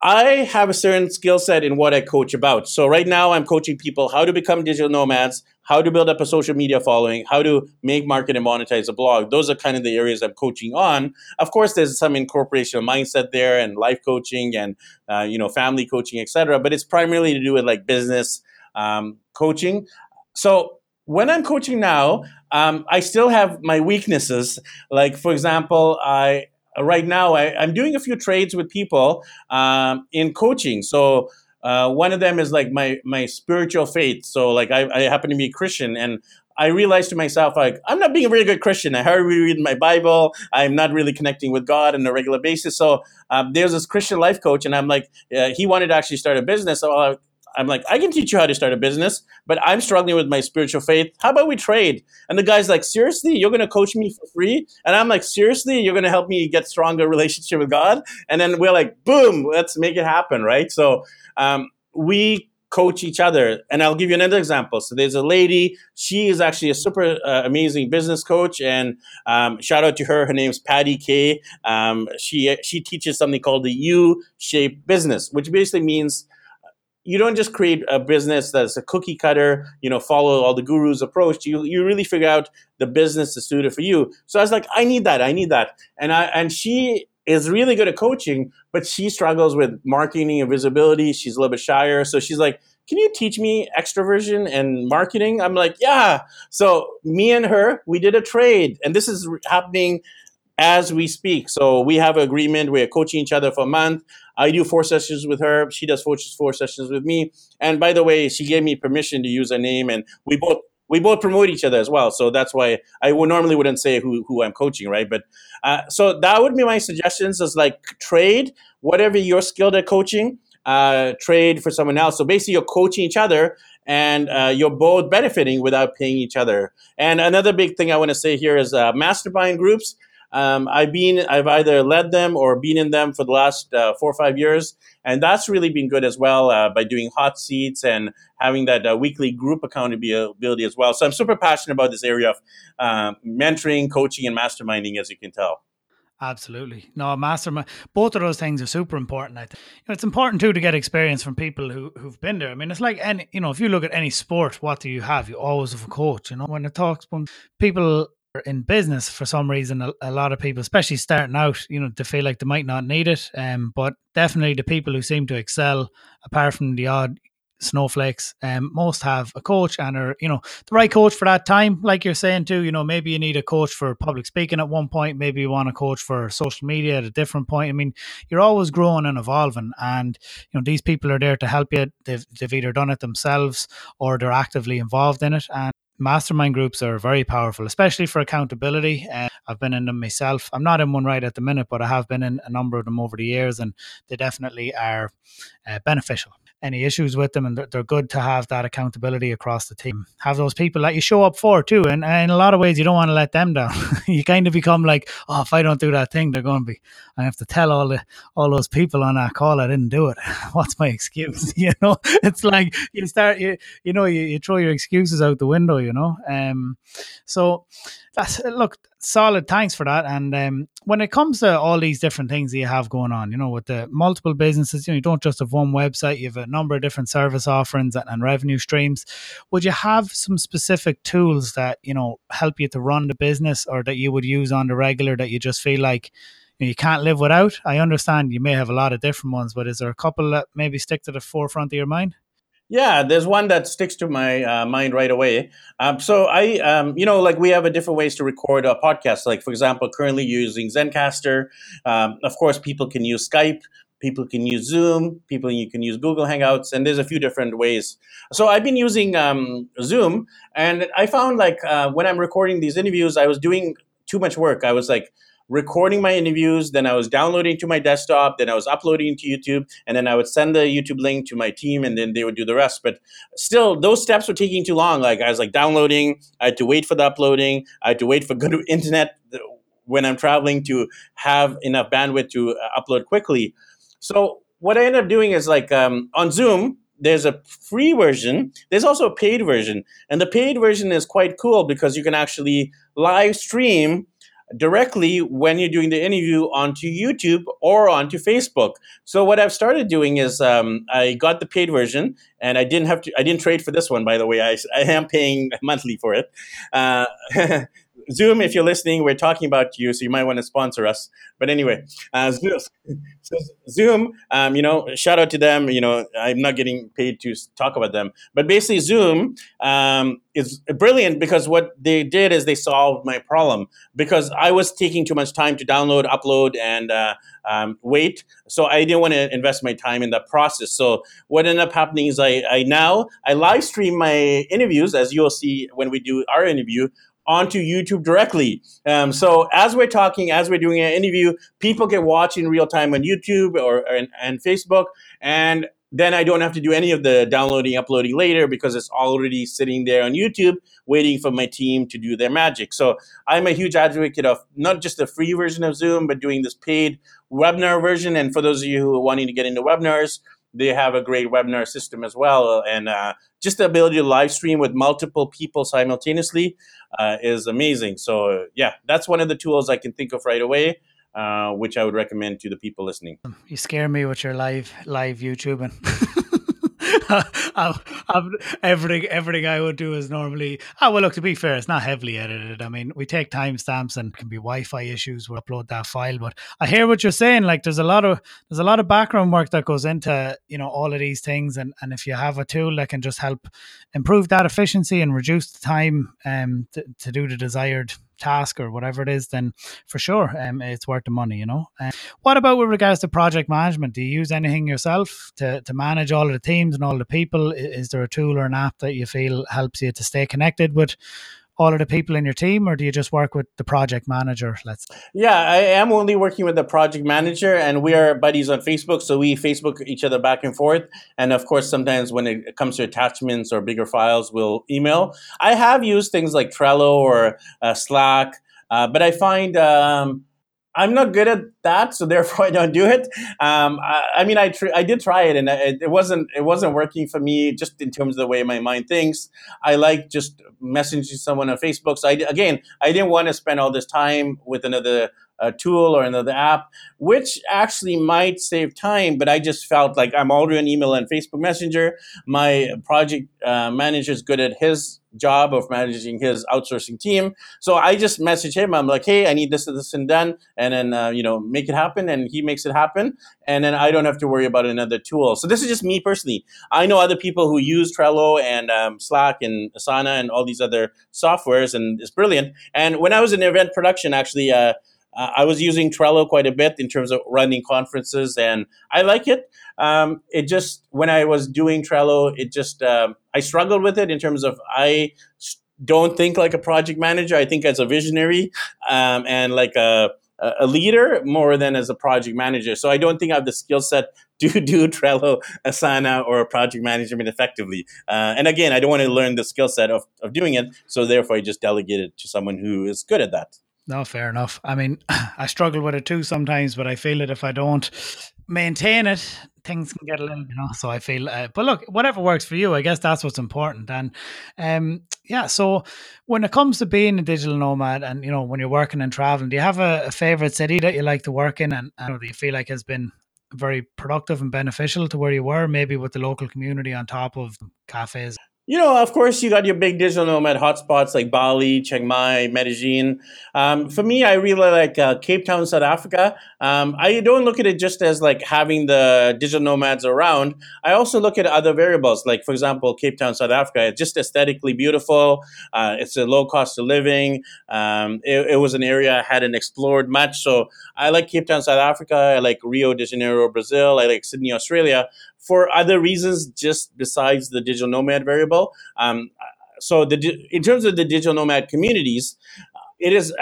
I have a certain skill set in what I coach about. So right now I'm coaching people how to become digital nomads, how to build up a social media following, how to make, market, and monetize a blog. Those are kind of the areas I'm coaching on. Of course, there's some incorporation of mindset there and life coaching and uh, you know family coaching, etc. But it's primarily to do with like business um, coaching. So when I'm coaching now, um, I still have my weaknesses. Like for example, I right now I, am doing a few trades with people um, in coaching. So uh, one of them is like my my spiritual faith. So like I, I happen to be a Christian, and I realized to myself, like, I'm not being a very good Christian. I hardly read my Bible. I'm not really connecting with God on a regular basis. So um, there's this Christian life coach, and I'm like, uh, he wanted to actually start a business. So I, I'm like, I can teach you how to start a business, but I'm struggling with my spiritual faith. How about we trade? And the guy's like, seriously, you're going to coach me for free? And I'm like, seriously, you're going to help me get stronger relationship with God? And then we're like, boom, let's make it happen, right? So um, we coach each other. And I'll give you another example. So there's a lady, she is actually a super uh, amazing business coach. And um, shout out to her. Her name's Patty Kay. Um, she, she teaches something called the U shaped business, which basically means you don't just create a business that's a cookie cutter, you know, follow all the gurus approach. You you really figure out the business that's suited for you. So I was like, I need that, I need that. And I and she is really good at coaching, but she struggles with marketing and visibility. She's a little bit shyer. So she's like, Can you teach me extroversion and marketing? I'm like, Yeah. So me and her, we did a trade. And this is happening as we speak. So we have an agreement. We're coaching each other for a month. I do four sessions with her. She does four, four sessions with me. And by the way, she gave me permission to use her name, and we both we both promote each other as well. So that's why I would normally wouldn't say who, who I'm coaching, right? But uh, so that would be my suggestions is like trade whatever you're skilled at coaching, uh, trade for someone else. So basically, you're coaching each other and uh, you're both benefiting without paying each other. And another big thing I want to say here is uh, mastermind groups. Um, I've been, I've either led them or been in them for the last uh, four or five years, and that's really been good as well uh, by doing hot seats and having that uh, weekly group accountability as well. So I'm super passionate about this area of um, mentoring, coaching, and masterminding, as you can tell. Absolutely. No, mastermind. Both of those things are super important. I think you know, it's important too to get experience from people who who've been there. I mean, it's like any you know, if you look at any sport, what do you have? You always have a coach. You know, when it talks people in business for some reason a, a, lot of people especially starting out you know to feel like they might not need it. Um but definitely the people who seem to excel apart from the odd snowflakes um most have a coach and are you know the right coach for that time like you're saying too. You know maybe you need a coach for public speaking at one point. Maybe you want a coach for social media at a different point. I mean you're always growing and evolving. And you know these people are there to help you. They've, they've either done it themselves or they're actively involved in it. And mastermind groups are very powerful, especially for accountability. Uh, I've been in them myself. I'm not in one right at the minute, but I have been in a number of them over the years, and they definitely are uh, beneficial any issues with them, and they're, they're, good to have that accountability across the team. Have those people that you show up for too, and, and in a lot of ways, you don't want to let them down. you kind of become like, oh, if I don't do that thing, they're going to be. I have to tell all the all those people on that call I didn't do it. What's my excuse? you know, it's like you start, you you know, you, you throw your excuses out the window. You know, um, so that's look solid. Thanks for that. And um, when it comes to all these different things that you have going on, you know, with the multiple businesses, you know, you don't just have one website, you have a number of different service offerings and, and revenue streams. Would you have some specific tools that, you know, help you to run the business or that you would use on the regular that you just feel like you, know, you can't live without? I understand you may have a lot of different ones, but is there a couple that maybe stick to the forefront of your mind? Yeah, there's one that sticks to my uh, mind right away. Um, so I, um, you know, like we have a different ways to record a podcast. Like for example, currently using Zencastr. Um, of course, people can use Skype. People can use Zoom. People you can use Google Hangouts, and there's a few different ways. So I've been using um, Zoom, and I found like uh, when I'm recording these interviews, I was doing too much work. I was like recording my interviews, then I was downloading to my desktop, then I was uploading to YouTube, and then I would send the YouTube link to my team, and then they would do the rest. But still, those steps were taking too long. Like I was like downloading, I had to wait for the uploading, I had to wait for good internet when I'm traveling to have enough bandwidth to uh, upload quickly. So what I ended up doing is like um, on Zoom, there's a free version. There's also a paid version, and the paid version is quite cool because you can actually live stream directly when you're doing the interview onto YouTube or onto Facebook. So what I've started doing is um, I got the paid version, and I didn't have to. I didn't trade for this one, by the way. I, I am paying monthly for it. Uh, Zoom, if you're listening, we're talking about you, so you might want to sponsor us. But anyway, uh, Zoom, Zoom um, you know, shout out to them. You know, I'm not getting paid to talk about them, but basically, Zoom um, is brilliant because what they did is they solved my problem because I was taking too much time to download, upload, and uh, um, wait. So I didn't want to invest my time in that process. So what ended up happening is I, I now I live stream my interviews as you'll see when we do our interview onto YouTube directly. Um, so as we're talking, as we're doing an interview, people can watch in real time on YouTube or, or and, and Facebook, and then I don't have to do any of the downloading, uploading later because it's already sitting there on YouTube waiting for my team to do their magic. So I'm a huge advocate of not just the free version of Zoom, but doing this paid webinar version. And for those of you who are wanting to get into webinars, they have a great webinar system as well. And uh, just the ability to live stream with multiple people simultaneously uh, is amazing. So, yeah, that's one of the tools I can think of right away. Uh, which I would recommend to the people listening. You scare me with your live live YouTubing. i i everything everything I would do is normally. Oh well, look. To be fair, it's not heavily edited. I mean, we take timestamps and can be Wi-Fi issues. We'll upload that file. But I hear what you're saying. Like, there's a lot of there's a lot of background work that goes into you know all of these things. And and if you have a tool that can just help improve that efficiency and reduce the time um to, to do the desired task or whatever it is, then for sure, um, it's worth the money, you know. Um, what about with regards to project management? Do you use anything yourself to, to manage all of the teams and all the people? Is there a tool or an app that you feel helps you to stay connected with all of the people in your team, or do you just work with the project manager? Let's. Yeah, I am only working with the project manager, and we are buddies on Facebook, so we Facebook each other back and forth. And of course, sometimes when it comes to attachments or bigger files, we'll email. I have used things like Trello or uh, Slack, uh, but I find. Um, I'm not good at that, so therefore I don't do it. Um, I, I, mean, I tr- I did try it, and it, wasn't it wasn't working for me. Just in terms of the way my mind thinks, I like just messaging someone on Facebook. So I, again, I didn't want to spend all this time with another a tool or another app, which actually might save time. But I just felt like I'm already on email and Facebook Messenger. My project uh, manager is good at his job of managing his outsourcing team. So I just message him. I'm like, hey, I need this, and this, and done, and then uh, you know make it happen, and he makes it happen, and then I don't have to worry about another tool. So this is just me personally. I know other people who use Trello and um, Slack and Asana and all these other softwares, and it's brilliant. And when I was in event production, actually. Uh, uh, I was using Trello quite a bit in terms of running conferences, and I like it. Um, it just when I was doing Trello, it just um, I struggled with it in terms of I don't think like a project manager. I think as a visionary um, and like a a leader more than as a project manager. So I don't think I have the skill set to do Trello, Asana, or project management effectively. Uh, and again, I don't want to learn the skill set of, of doing it. So therefore, I just delegate it to someone who is good at that. No, fair enough. I mean, I struggle with it too sometimes, but I feel that if I don't maintain it, things can get a little, you know. So I feel, uh, but look, whatever works for you, I guess that's what's important. And um, yeah, so when it comes to being a digital nomad, and you know, when you're working and traveling, do you have a, a favorite city that you like to work in, and, and that you feel like has been very productive and beneficial to where you were, maybe with the local community on top of cafes? You know, of course, you got your big digital nomad hotspots like Bali, Chiang Mai, Medellin. Um, for me, I really like uh, Cape Town, South Africa. Um, I don't look at it just as like having the digital nomads around. I also look at other variables, like for example, Cape Town, South Africa. It's just aesthetically beautiful. Uh, it's a low cost of living. Um, it, it, was an area I hadn't explored much, so I like Cape Town, South Africa. I like Rio de Janeiro, Brazil. I like Sydney, Australia for other reasons just besides the digital nomad variable. Um, so the in terms of the digital nomad communities, it is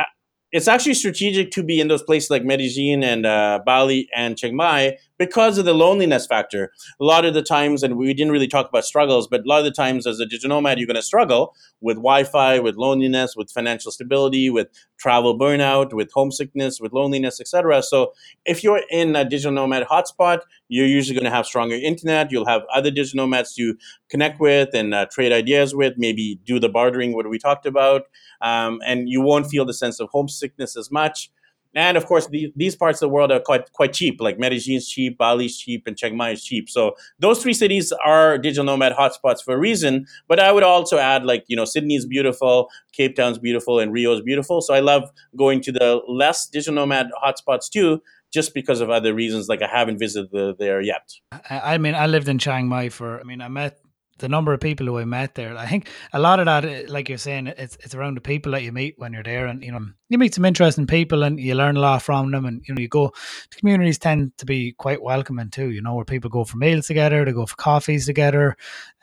it's actually strategic to be in those places like Medellin and uh, Bali and Chiang Mai because of the loneliness factor. A lot of the times, and we didn't really talk about struggles, but a lot of the times as a digital nomad, you're going to struggle with Wi-Fi, with loneliness, with financial stability, with travel burnout, with homesickness, with loneliness, etc. So if you're in a digital nomad hotspot, you're usually going to have stronger internet. You'll have other digital nomads to connect with and uh, trade ideas with, maybe do the bartering, what we talked about, um, and you won't feel the sense of homesickness as much. And of course, the, these parts of the world are quite quite cheap. Like Medellin is cheap, Bali is cheap, and Chiang Mai is cheap. So those three cities are digital nomad hotspots for a reason. But I would also add like you know Sydney is beautiful, Cape Town's beautiful, and Rio is beautiful. So I love going to the less digital nomad hotspots too just because of other reasons. Like I haven't visited the, there yet. I mean, I lived in Chiang Mai for. I mean, I met the number of people who I met there. I think a lot of that, like you're saying, it's it's around the people that you meet when you're there, and you know you meet some interesting people and you learn a lot from them, and you know you go. The communities tend to be quite welcoming too. You know where people go for meals together, they go for coffees together,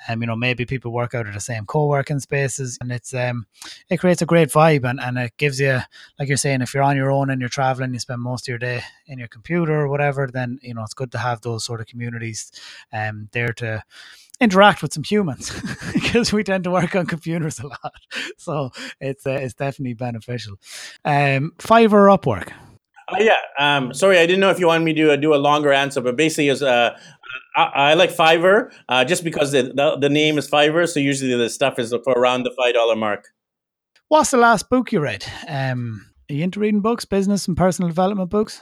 and um, you know maybe people work out of the same co-working spaces, and it's um it creates a great vibe, and and it gives you like you're saying if you're on your own and you're traveling, you spend most of your day in your computer or whatever, then you know it's good to have those sort of communities um there to interact with some humans because we tend to work on computers a lot. So it's uh, it's definitely beneficial. Um, Fiverr Upwork. Uh, yeah. Um, sorry, I didn't know if you wanted me to uh, do a longer answer, but basically, is uh, I, I, like Fiverr uh, just because the, the, the name is Fiverr. So usually the stuff is for around the five dollar mark. What's the last book you read? Um, are you into reading books, business and personal development books?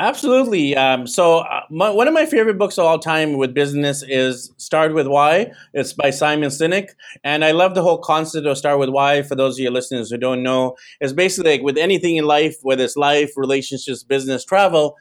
Absolutely. Um, so, uh, my, one of my favorite books of all time with business is Start with Why. It's by Simon Sinek. And I love the whole concept of Start with Why. For those of your listeners who don't know, it's basically like with anything in life, whether it's life, relationships, business, travel,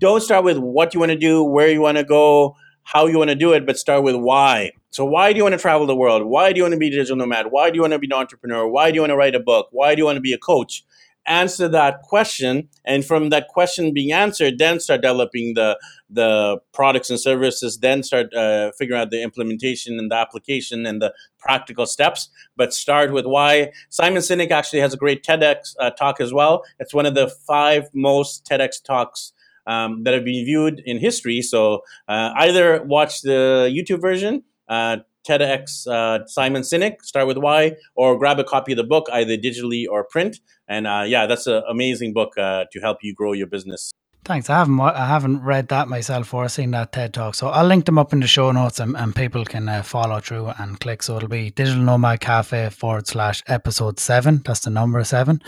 don't start with what you want to do, where you want to go, how you want to do it, but start with why. So, why do you want to travel the world? Why do you want to be a digital nomad? Why do you want to be an entrepreneur? Why do you want to write a book? Why do you want to be a coach? Answer that question and from that question being answered then start developing the the products and services then start uh, figuring out the implementation and the application and the practical steps. But start with why. Simon sinek actually has a great tedx uh, talk as well. It's one of the five most tedx talks um, that have been viewed in history. So uh, either watch the youtube version uh, TEDx uh, Simon Sinek, start with why, or grab a copy of the book, either digitally or print. And uh, yeah, that's an amazing book uh, to help you grow your business. Thanks. I haven't I haven't read that myself or seen that TED talk, so I'll link them up in the show notes and, and people can uh, follow through and click. So it'll be Digital Nomad Cafe forward slash episode seven. That's the number seven.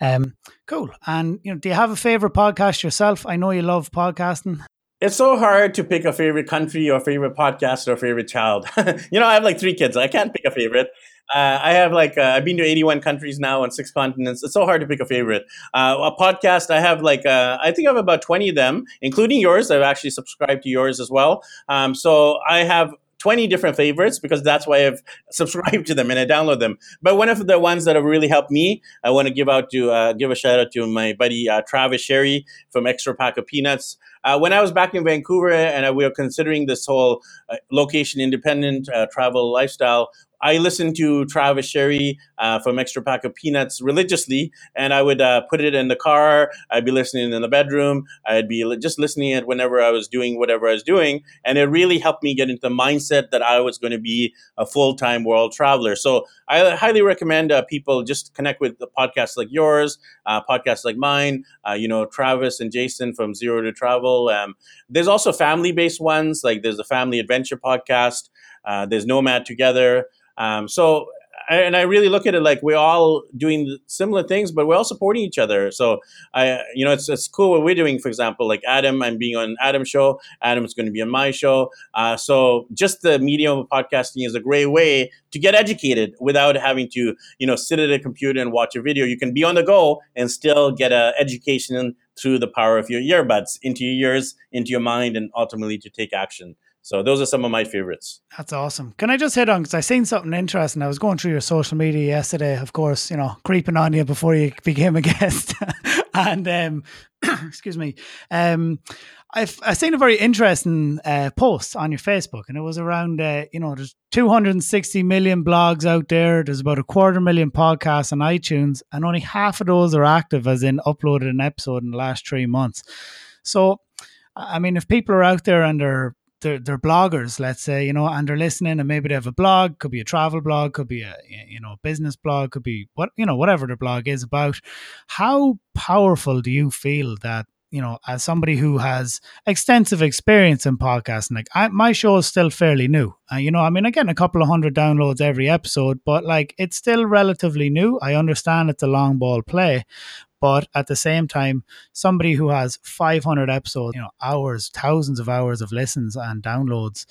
Um, cool. And you know, do you have a favorite podcast yourself? I know you love podcasting it's so hard to pick a favorite country or favorite podcast or favorite child. you know, I have like three kids. I can't pick a favorite. Uh, I have like uh, I've been to 81 countries now on six continents. It's so hard to pick a favorite. Uh, a podcast I have like uh, I think I have about 20 of them, including yours. I've actually subscribed to yours as well. Um, so I have 20 different favorites because that's why I've subscribed to them and I download them. But one of the ones that have really helped me, I want to give out to uh, give a shout out to my buddy uh, Travis Sherry from Extra Pack of Peanuts. Uh, when I was back in Vancouver and we were considering this whole uh, location independent uh, travel lifestyle, I listened to Travis Sherry uh, from Extra Pack of Peanuts religiously, and I would uh, put it in the car. I'd be listening in the bedroom. I'd be just listening it whenever I was doing whatever I was doing, and it really helped me get into the mindset that I was going to be a full time world traveler. So I highly recommend uh, people just connect with podcasts like yours, uh, podcasts like mine. Uh, you know, Travis and Jason from Zero to Travel. Um, there's also family based ones like there's a Family Adventure podcast. Uh, there's Nomad Together. Um, so, and I really look at it like we're all doing similar things, but we're all supporting each other. So, I, you know, it's, it's cool what we're doing. For example, like Adam, I'm being on Adam's show. Adam's going to be on my show. Uh, so, just the medium of podcasting is a great way to get educated without having to, you know, sit at a computer and watch a video. You can be on the go and still get an education through the power of your earbuds into your ears, into your mind, and ultimately to take action. So those are some of my favorites. That's awesome. Can I just hit on because I seen something interesting. I was going through your social media yesterday, of course, you know, creeping on you before you became a guest, and um, excuse me, um, I've I seen a very interesting uh, post on your Facebook, and it was around uh, you know there's 260 million blogs out there. There's about a quarter million podcasts on iTunes, and only half of those are active, as in uploaded an episode in the last three months. So, I mean, if people are out there and they're they're, they're bloggers, let's say, you know, and they're listening and maybe they have a blog, could be a travel blog, could be a, you know, business blog, could be what, you know, whatever their blog is about. How powerful do you feel that, you know, as somebody who has extensive experience in podcasting, like I, my show is still fairly new. Uh, you know, I mean, i again, a couple of hundred downloads every episode, but like it's still relatively new. I understand it's a long ball play, But at the same time, somebody who has 500 episodes, you know, hours, thousands of hours of listens and downloads,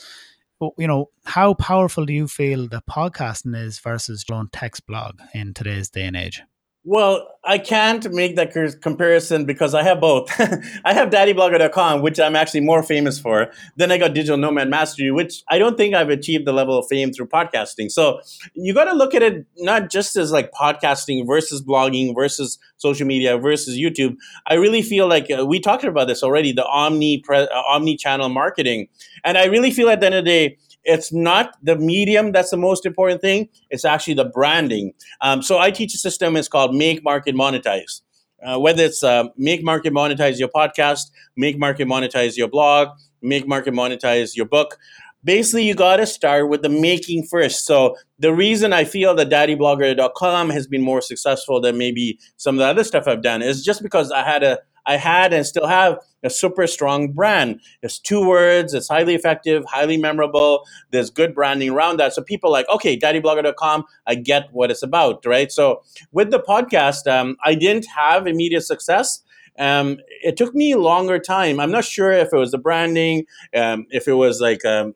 you know, how powerful do you feel that podcasting is versus your own text blog in today's day and age? Well, I can't make that comparison because I have both. I have daddyblogger.com, which I'm actually more famous for. Then I got Digital Nomad Mastery, which I don't think I've achieved the level of fame through podcasting. So you got to look at it not just as like podcasting versus blogging versus social media versus YouTube. I really feel like uh, we talked about this already, the omni uh, omni channel marketing. And I really feel at the end of the day, it's not the medium that's the most important thing. It's actually the branding. Um, so I teach a system. It's called Make Market Monetize. Uh, whether it's uh, make market monetize your podcast, make market monetize your blog, make market monetize your book. Basically, you got to start with the making first. So, the reason I feel that daddyblogger.com has been more successful than maybe some of the other stuff I've done is just because I had a I had and still have a super strong brand. It's two words, it's highly effective, highly memorable. There's good branding around that. So people like, okay, daddyblogger.com, I get what it's about, right? So with the podcast, um, I didn't have immediate success. Um, it took me a longer time. I'm not sure if it was the branding, um, if it was like um,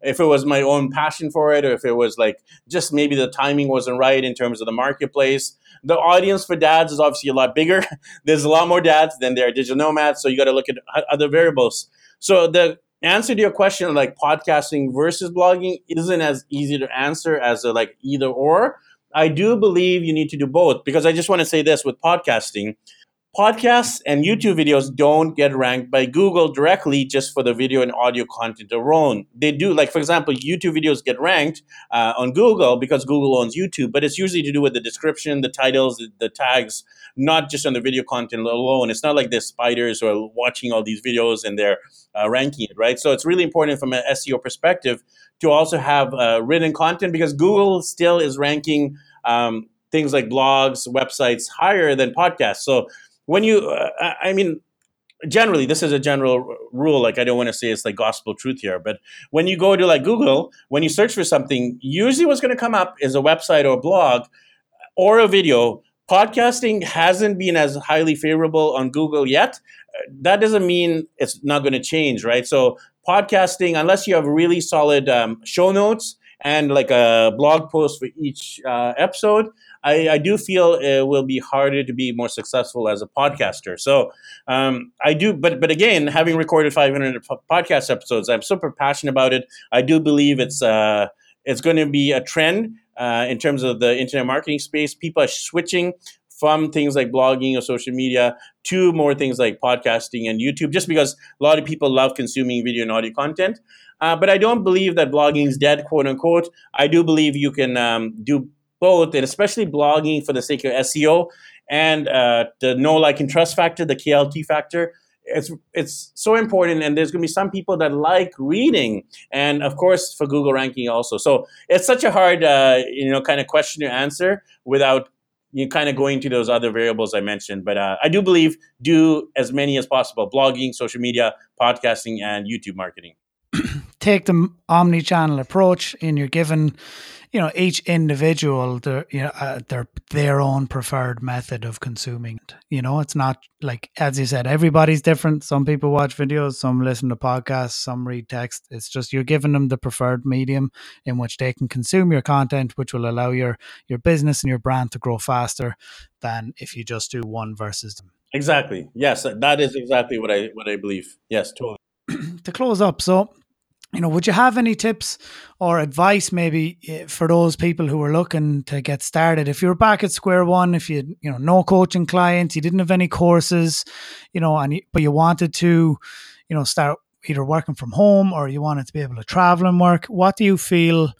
if it was my own passion for it or if it was like just maybe the timing wasn't right in terms of the marketplace. The audience for dads is obviously a lot bigger. There's a lot more dads than there are digital nomads, so you got to look at other variables. So the answer to your question, like podcasting versus blogging, isn't as easy to answer as a, like either or. I do believe you need to do both because I just want to say this with podcasting podcasts and YouTube videos don't get ranked by Google directly just for the video and audio content alone. They do, like, for example, YouTube videos get ranked uh, on Google because Google owns YouTube, but it's usually to do with the description, the titles, the, the tags, not just on the video content alone. It's not like there's spiders who are watching all these videos and they're uh, ranking it, right? So it's really important from an SEO perspective to also have uh, written content because Google still is ranking um, things like blogs, websites higher than podcasts. So when you, uh, I mean, generally this is a general rule like i don't want to say it's like gospel truth here but when you go to like google when you search for something usually what's going to come up is a website or a blog or a video. Podcasting hasn't been as highly favorable on google yet. That doesn't mean it's not going to change right? So podcasting unless you have really solid um, show notes and like a blog post for each uh, episode I, I do feel it will be harder to be more successful as a podcaster. So um, I do, but but again, having recorded 500 podcast episodes, I'm super passionate about it. I do believe it's uh, it's going to be a trend uh, in terms of the internet marketing space. People are switching from things like blogging or social media to more things like podcasting and YouTube, just because a lot of people love consuming video and audio content. Uh, but I don't believe that blogging is dead, quote unquote. I do believe you can um, do both, and especially blogging for the sake of SEO and uh, the know, like, and trust factor, the KLT factor. It's it's so important, and there's going to be some people that like reading, and of course for Google ranking also. So it's such a hard, uh, you know, kind of question to answer without you kind of going to those other variables I mentioned. But uh, I do believe do as many as possible: blogging, social media, podcasting, and YouTube marketing. Take the omni-channel approach, and you're given you know each individual their you know uh, their their own preferred method of consuming it. You know it's not like as you said everybody's different. Some people watch videos some listen to podcasts some read text. It's just you're giving them the preferred medium in which they can consume your content which will allow your your business and your brand to grow faster than if you just do one versus them. Exactly. Yes that is exactly what i what i believe. Yes totally. To close up so you know, would you have any tips or advice maybe eh, for those people who are looking to get started? If you're back at square one, if you you know no coaching clients, you didn't have any courses, you know, and but you wanted to, you know, start either working from home or you wanted to be able to travel and work. What do you feel?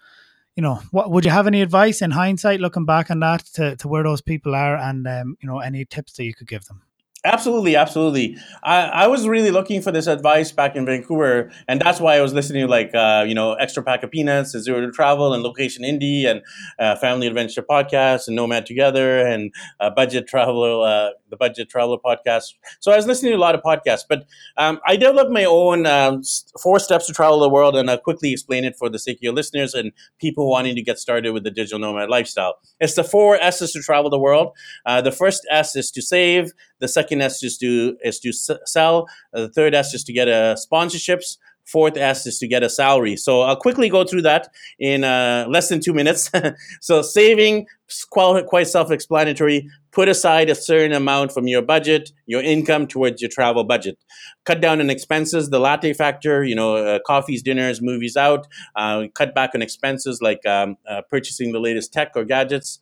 You know, what would you have any advice in hindsight, looking back on that, to, to where those people are, and um, you know, any tips that you could give them? Absolutely, absolutely. I, I was really looking for this advice back in Vancouver, and that's why I was listening to like uh, you know extra pack of peanuts, zero to travel, and location indie, and uh, family adventure podcast, and Nomad Together, and uh, budget travel, uh, the budget traveler podcast. So I was listening to a lot of podcasts, but um, I developed my own um, four steps to travel the world, and I'll quickly explain it for the sake of your listeners and people wanting to get started with the digital nomad lifestyle. It's the four S's to travel the world. Uh, the first S is to save. The second S is to is to sell. Uh, the third S is to get a sponsorships. Fourth S is to get a salary. So I'll quickly go through that in uh, less than two minutes. so saving, quite, quite self-explanatory. Put aside a certain amount from your budget, your income towards your travel budget. Cut down on expenses, the latte factor, you know, uh, coffees, dinners, movies out. Uh, cut back on expenses like um, uh, purchasing the latest tech or gadgets.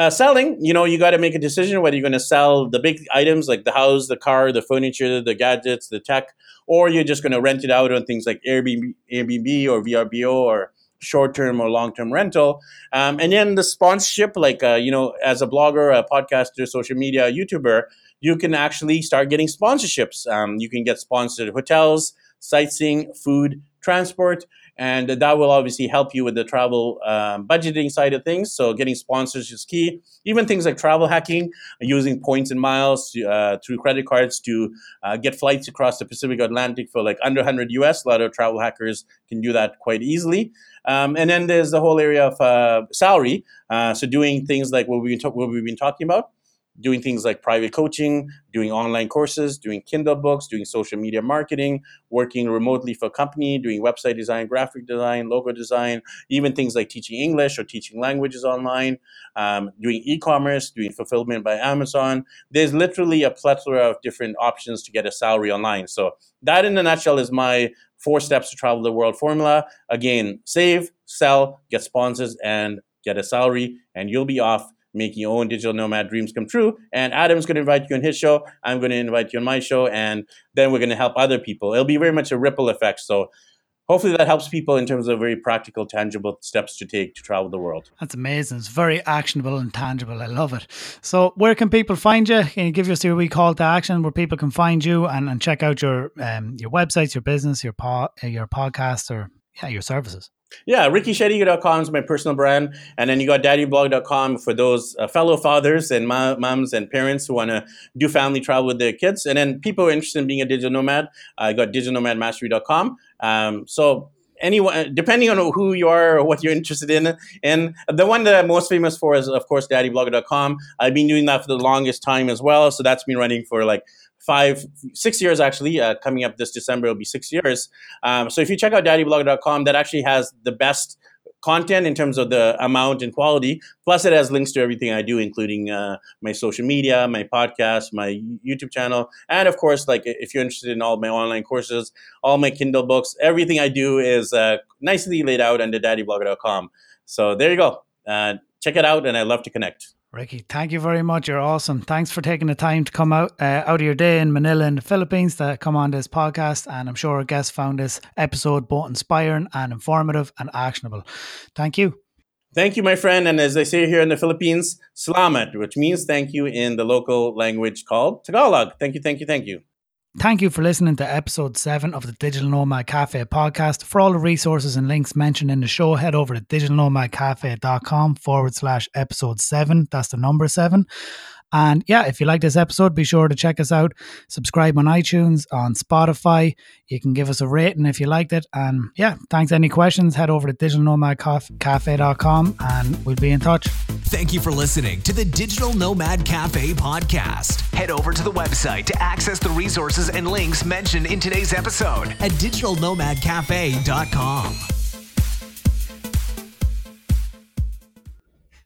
Uh, selling, you know, you got to make a decision whether you're going to sell the big items like the house, the car, the furniture, the gadgets, the tech, or you're just going to rent it out on things like Airbnb, Airbnb or VRBO or short-term or long-term rental. Um, and then the sponsorship, like uh, you know, as a blogger, a podcaster, social media YouTuber, you can actually start getting sponsorships. Um, you can get sponsored hotels, sightseeing, food, transport, and that will obviously help you with the travel um, budgeting side of things. So getting sponsors is key. Even things like travel hacking, using points and miles uh, through credit cards to uh, get flights across the Pacific Atlantic for like under 100 US. A lot of travel hackers can do that quite easily. Um, and then there's the whole area of uh, salary. Uh, so doing things like what we've, what we've been talking about doing things like private coaching, doing online courses, doing Kindle books, doing social media marketing, working remotely for a company, doing website design, graphic design, logo design, even things like teaching English or teaching languages online, um, doing e commerce, doing fulfillment by Amazon. There's literally a plethora of different options to get a salary online. So, that in a nutshell is my four steps to travel the world formula. Again, save, sell, get sponsors, and get a salary, and you'll be off making your own digital nomad dreams come true. And Adam's going to invite you on his show. I'm going to invite you on my show. And then we're going to help other people. It'll be very much a ripple effect. So hopefully that helps people in terms of very practical, tangible steps to take to travel the world. That's amazing. It's very actionable and tangible. I love it. So, where can people find you? Can you give us your wee call to action where people can find you and, and check out your um, your websites, your business, your po- your podcast, or yeah, your services? Yeah, rickyshetty.com is my personal brand. And then you got daddyblog.com for those uh, fellow fathers and moms and parents who want to do family travel with their kids. And then people are interested in being a digital nomad, I got digitalnomadmastery.com. Um, so anyone, depending on who you are or what you're interested in. And the one that I'm most famous for is, of course, daddyblogger.com. I've been doing that for the longest time as well. So that's been running for like five, six years actually. Uh, coming up this December, it'll be six years. Um, so if you check out daddyblogger.com, that actually has the best content in terms of the amount and quality. Plus, it has links to everything I do, including uh, my social media, my podcast, my YouTube channel, and of course, like if you're interested in all my online courses, all my Kindle books, everything I do is uh, nicely laid out under daddyblogger.com. So there you go. Uh, check it out, and I'd love to connect. Ricky, thank you very much. You're awesome. Thanks for taking the time to come out uh, out of your day in Manila in the Philippines to come on this podcast. And I'm sure our guests found this episode both inspiring and informative and actionable. Thank you. Thank you, my friend. And as they say here in the Philippines, salamat, which means thank you in the local language called Tagalog. Thank you, thank you, thank you. Thank you for listening to episode 7 of the Digital Nomad Cafe podcast. For all the resources and links mentioned in the show, head over to digitalnomadcafe.com forward slash episode 7. That's the number 7. And yeah, if you like this episode, be sure to check us out. Subscribe on iTunes, on Spotify. You can give us a rating if you liked it. And yeah, thanks. Any questions, head over to digitalnomadcafe.com and we'll be in touch. Thank you for listening to the Digital Nomad Cafe podcast. Head over to the website to access the resources and links mentioned in today's episode at digitalnomadcafe.com.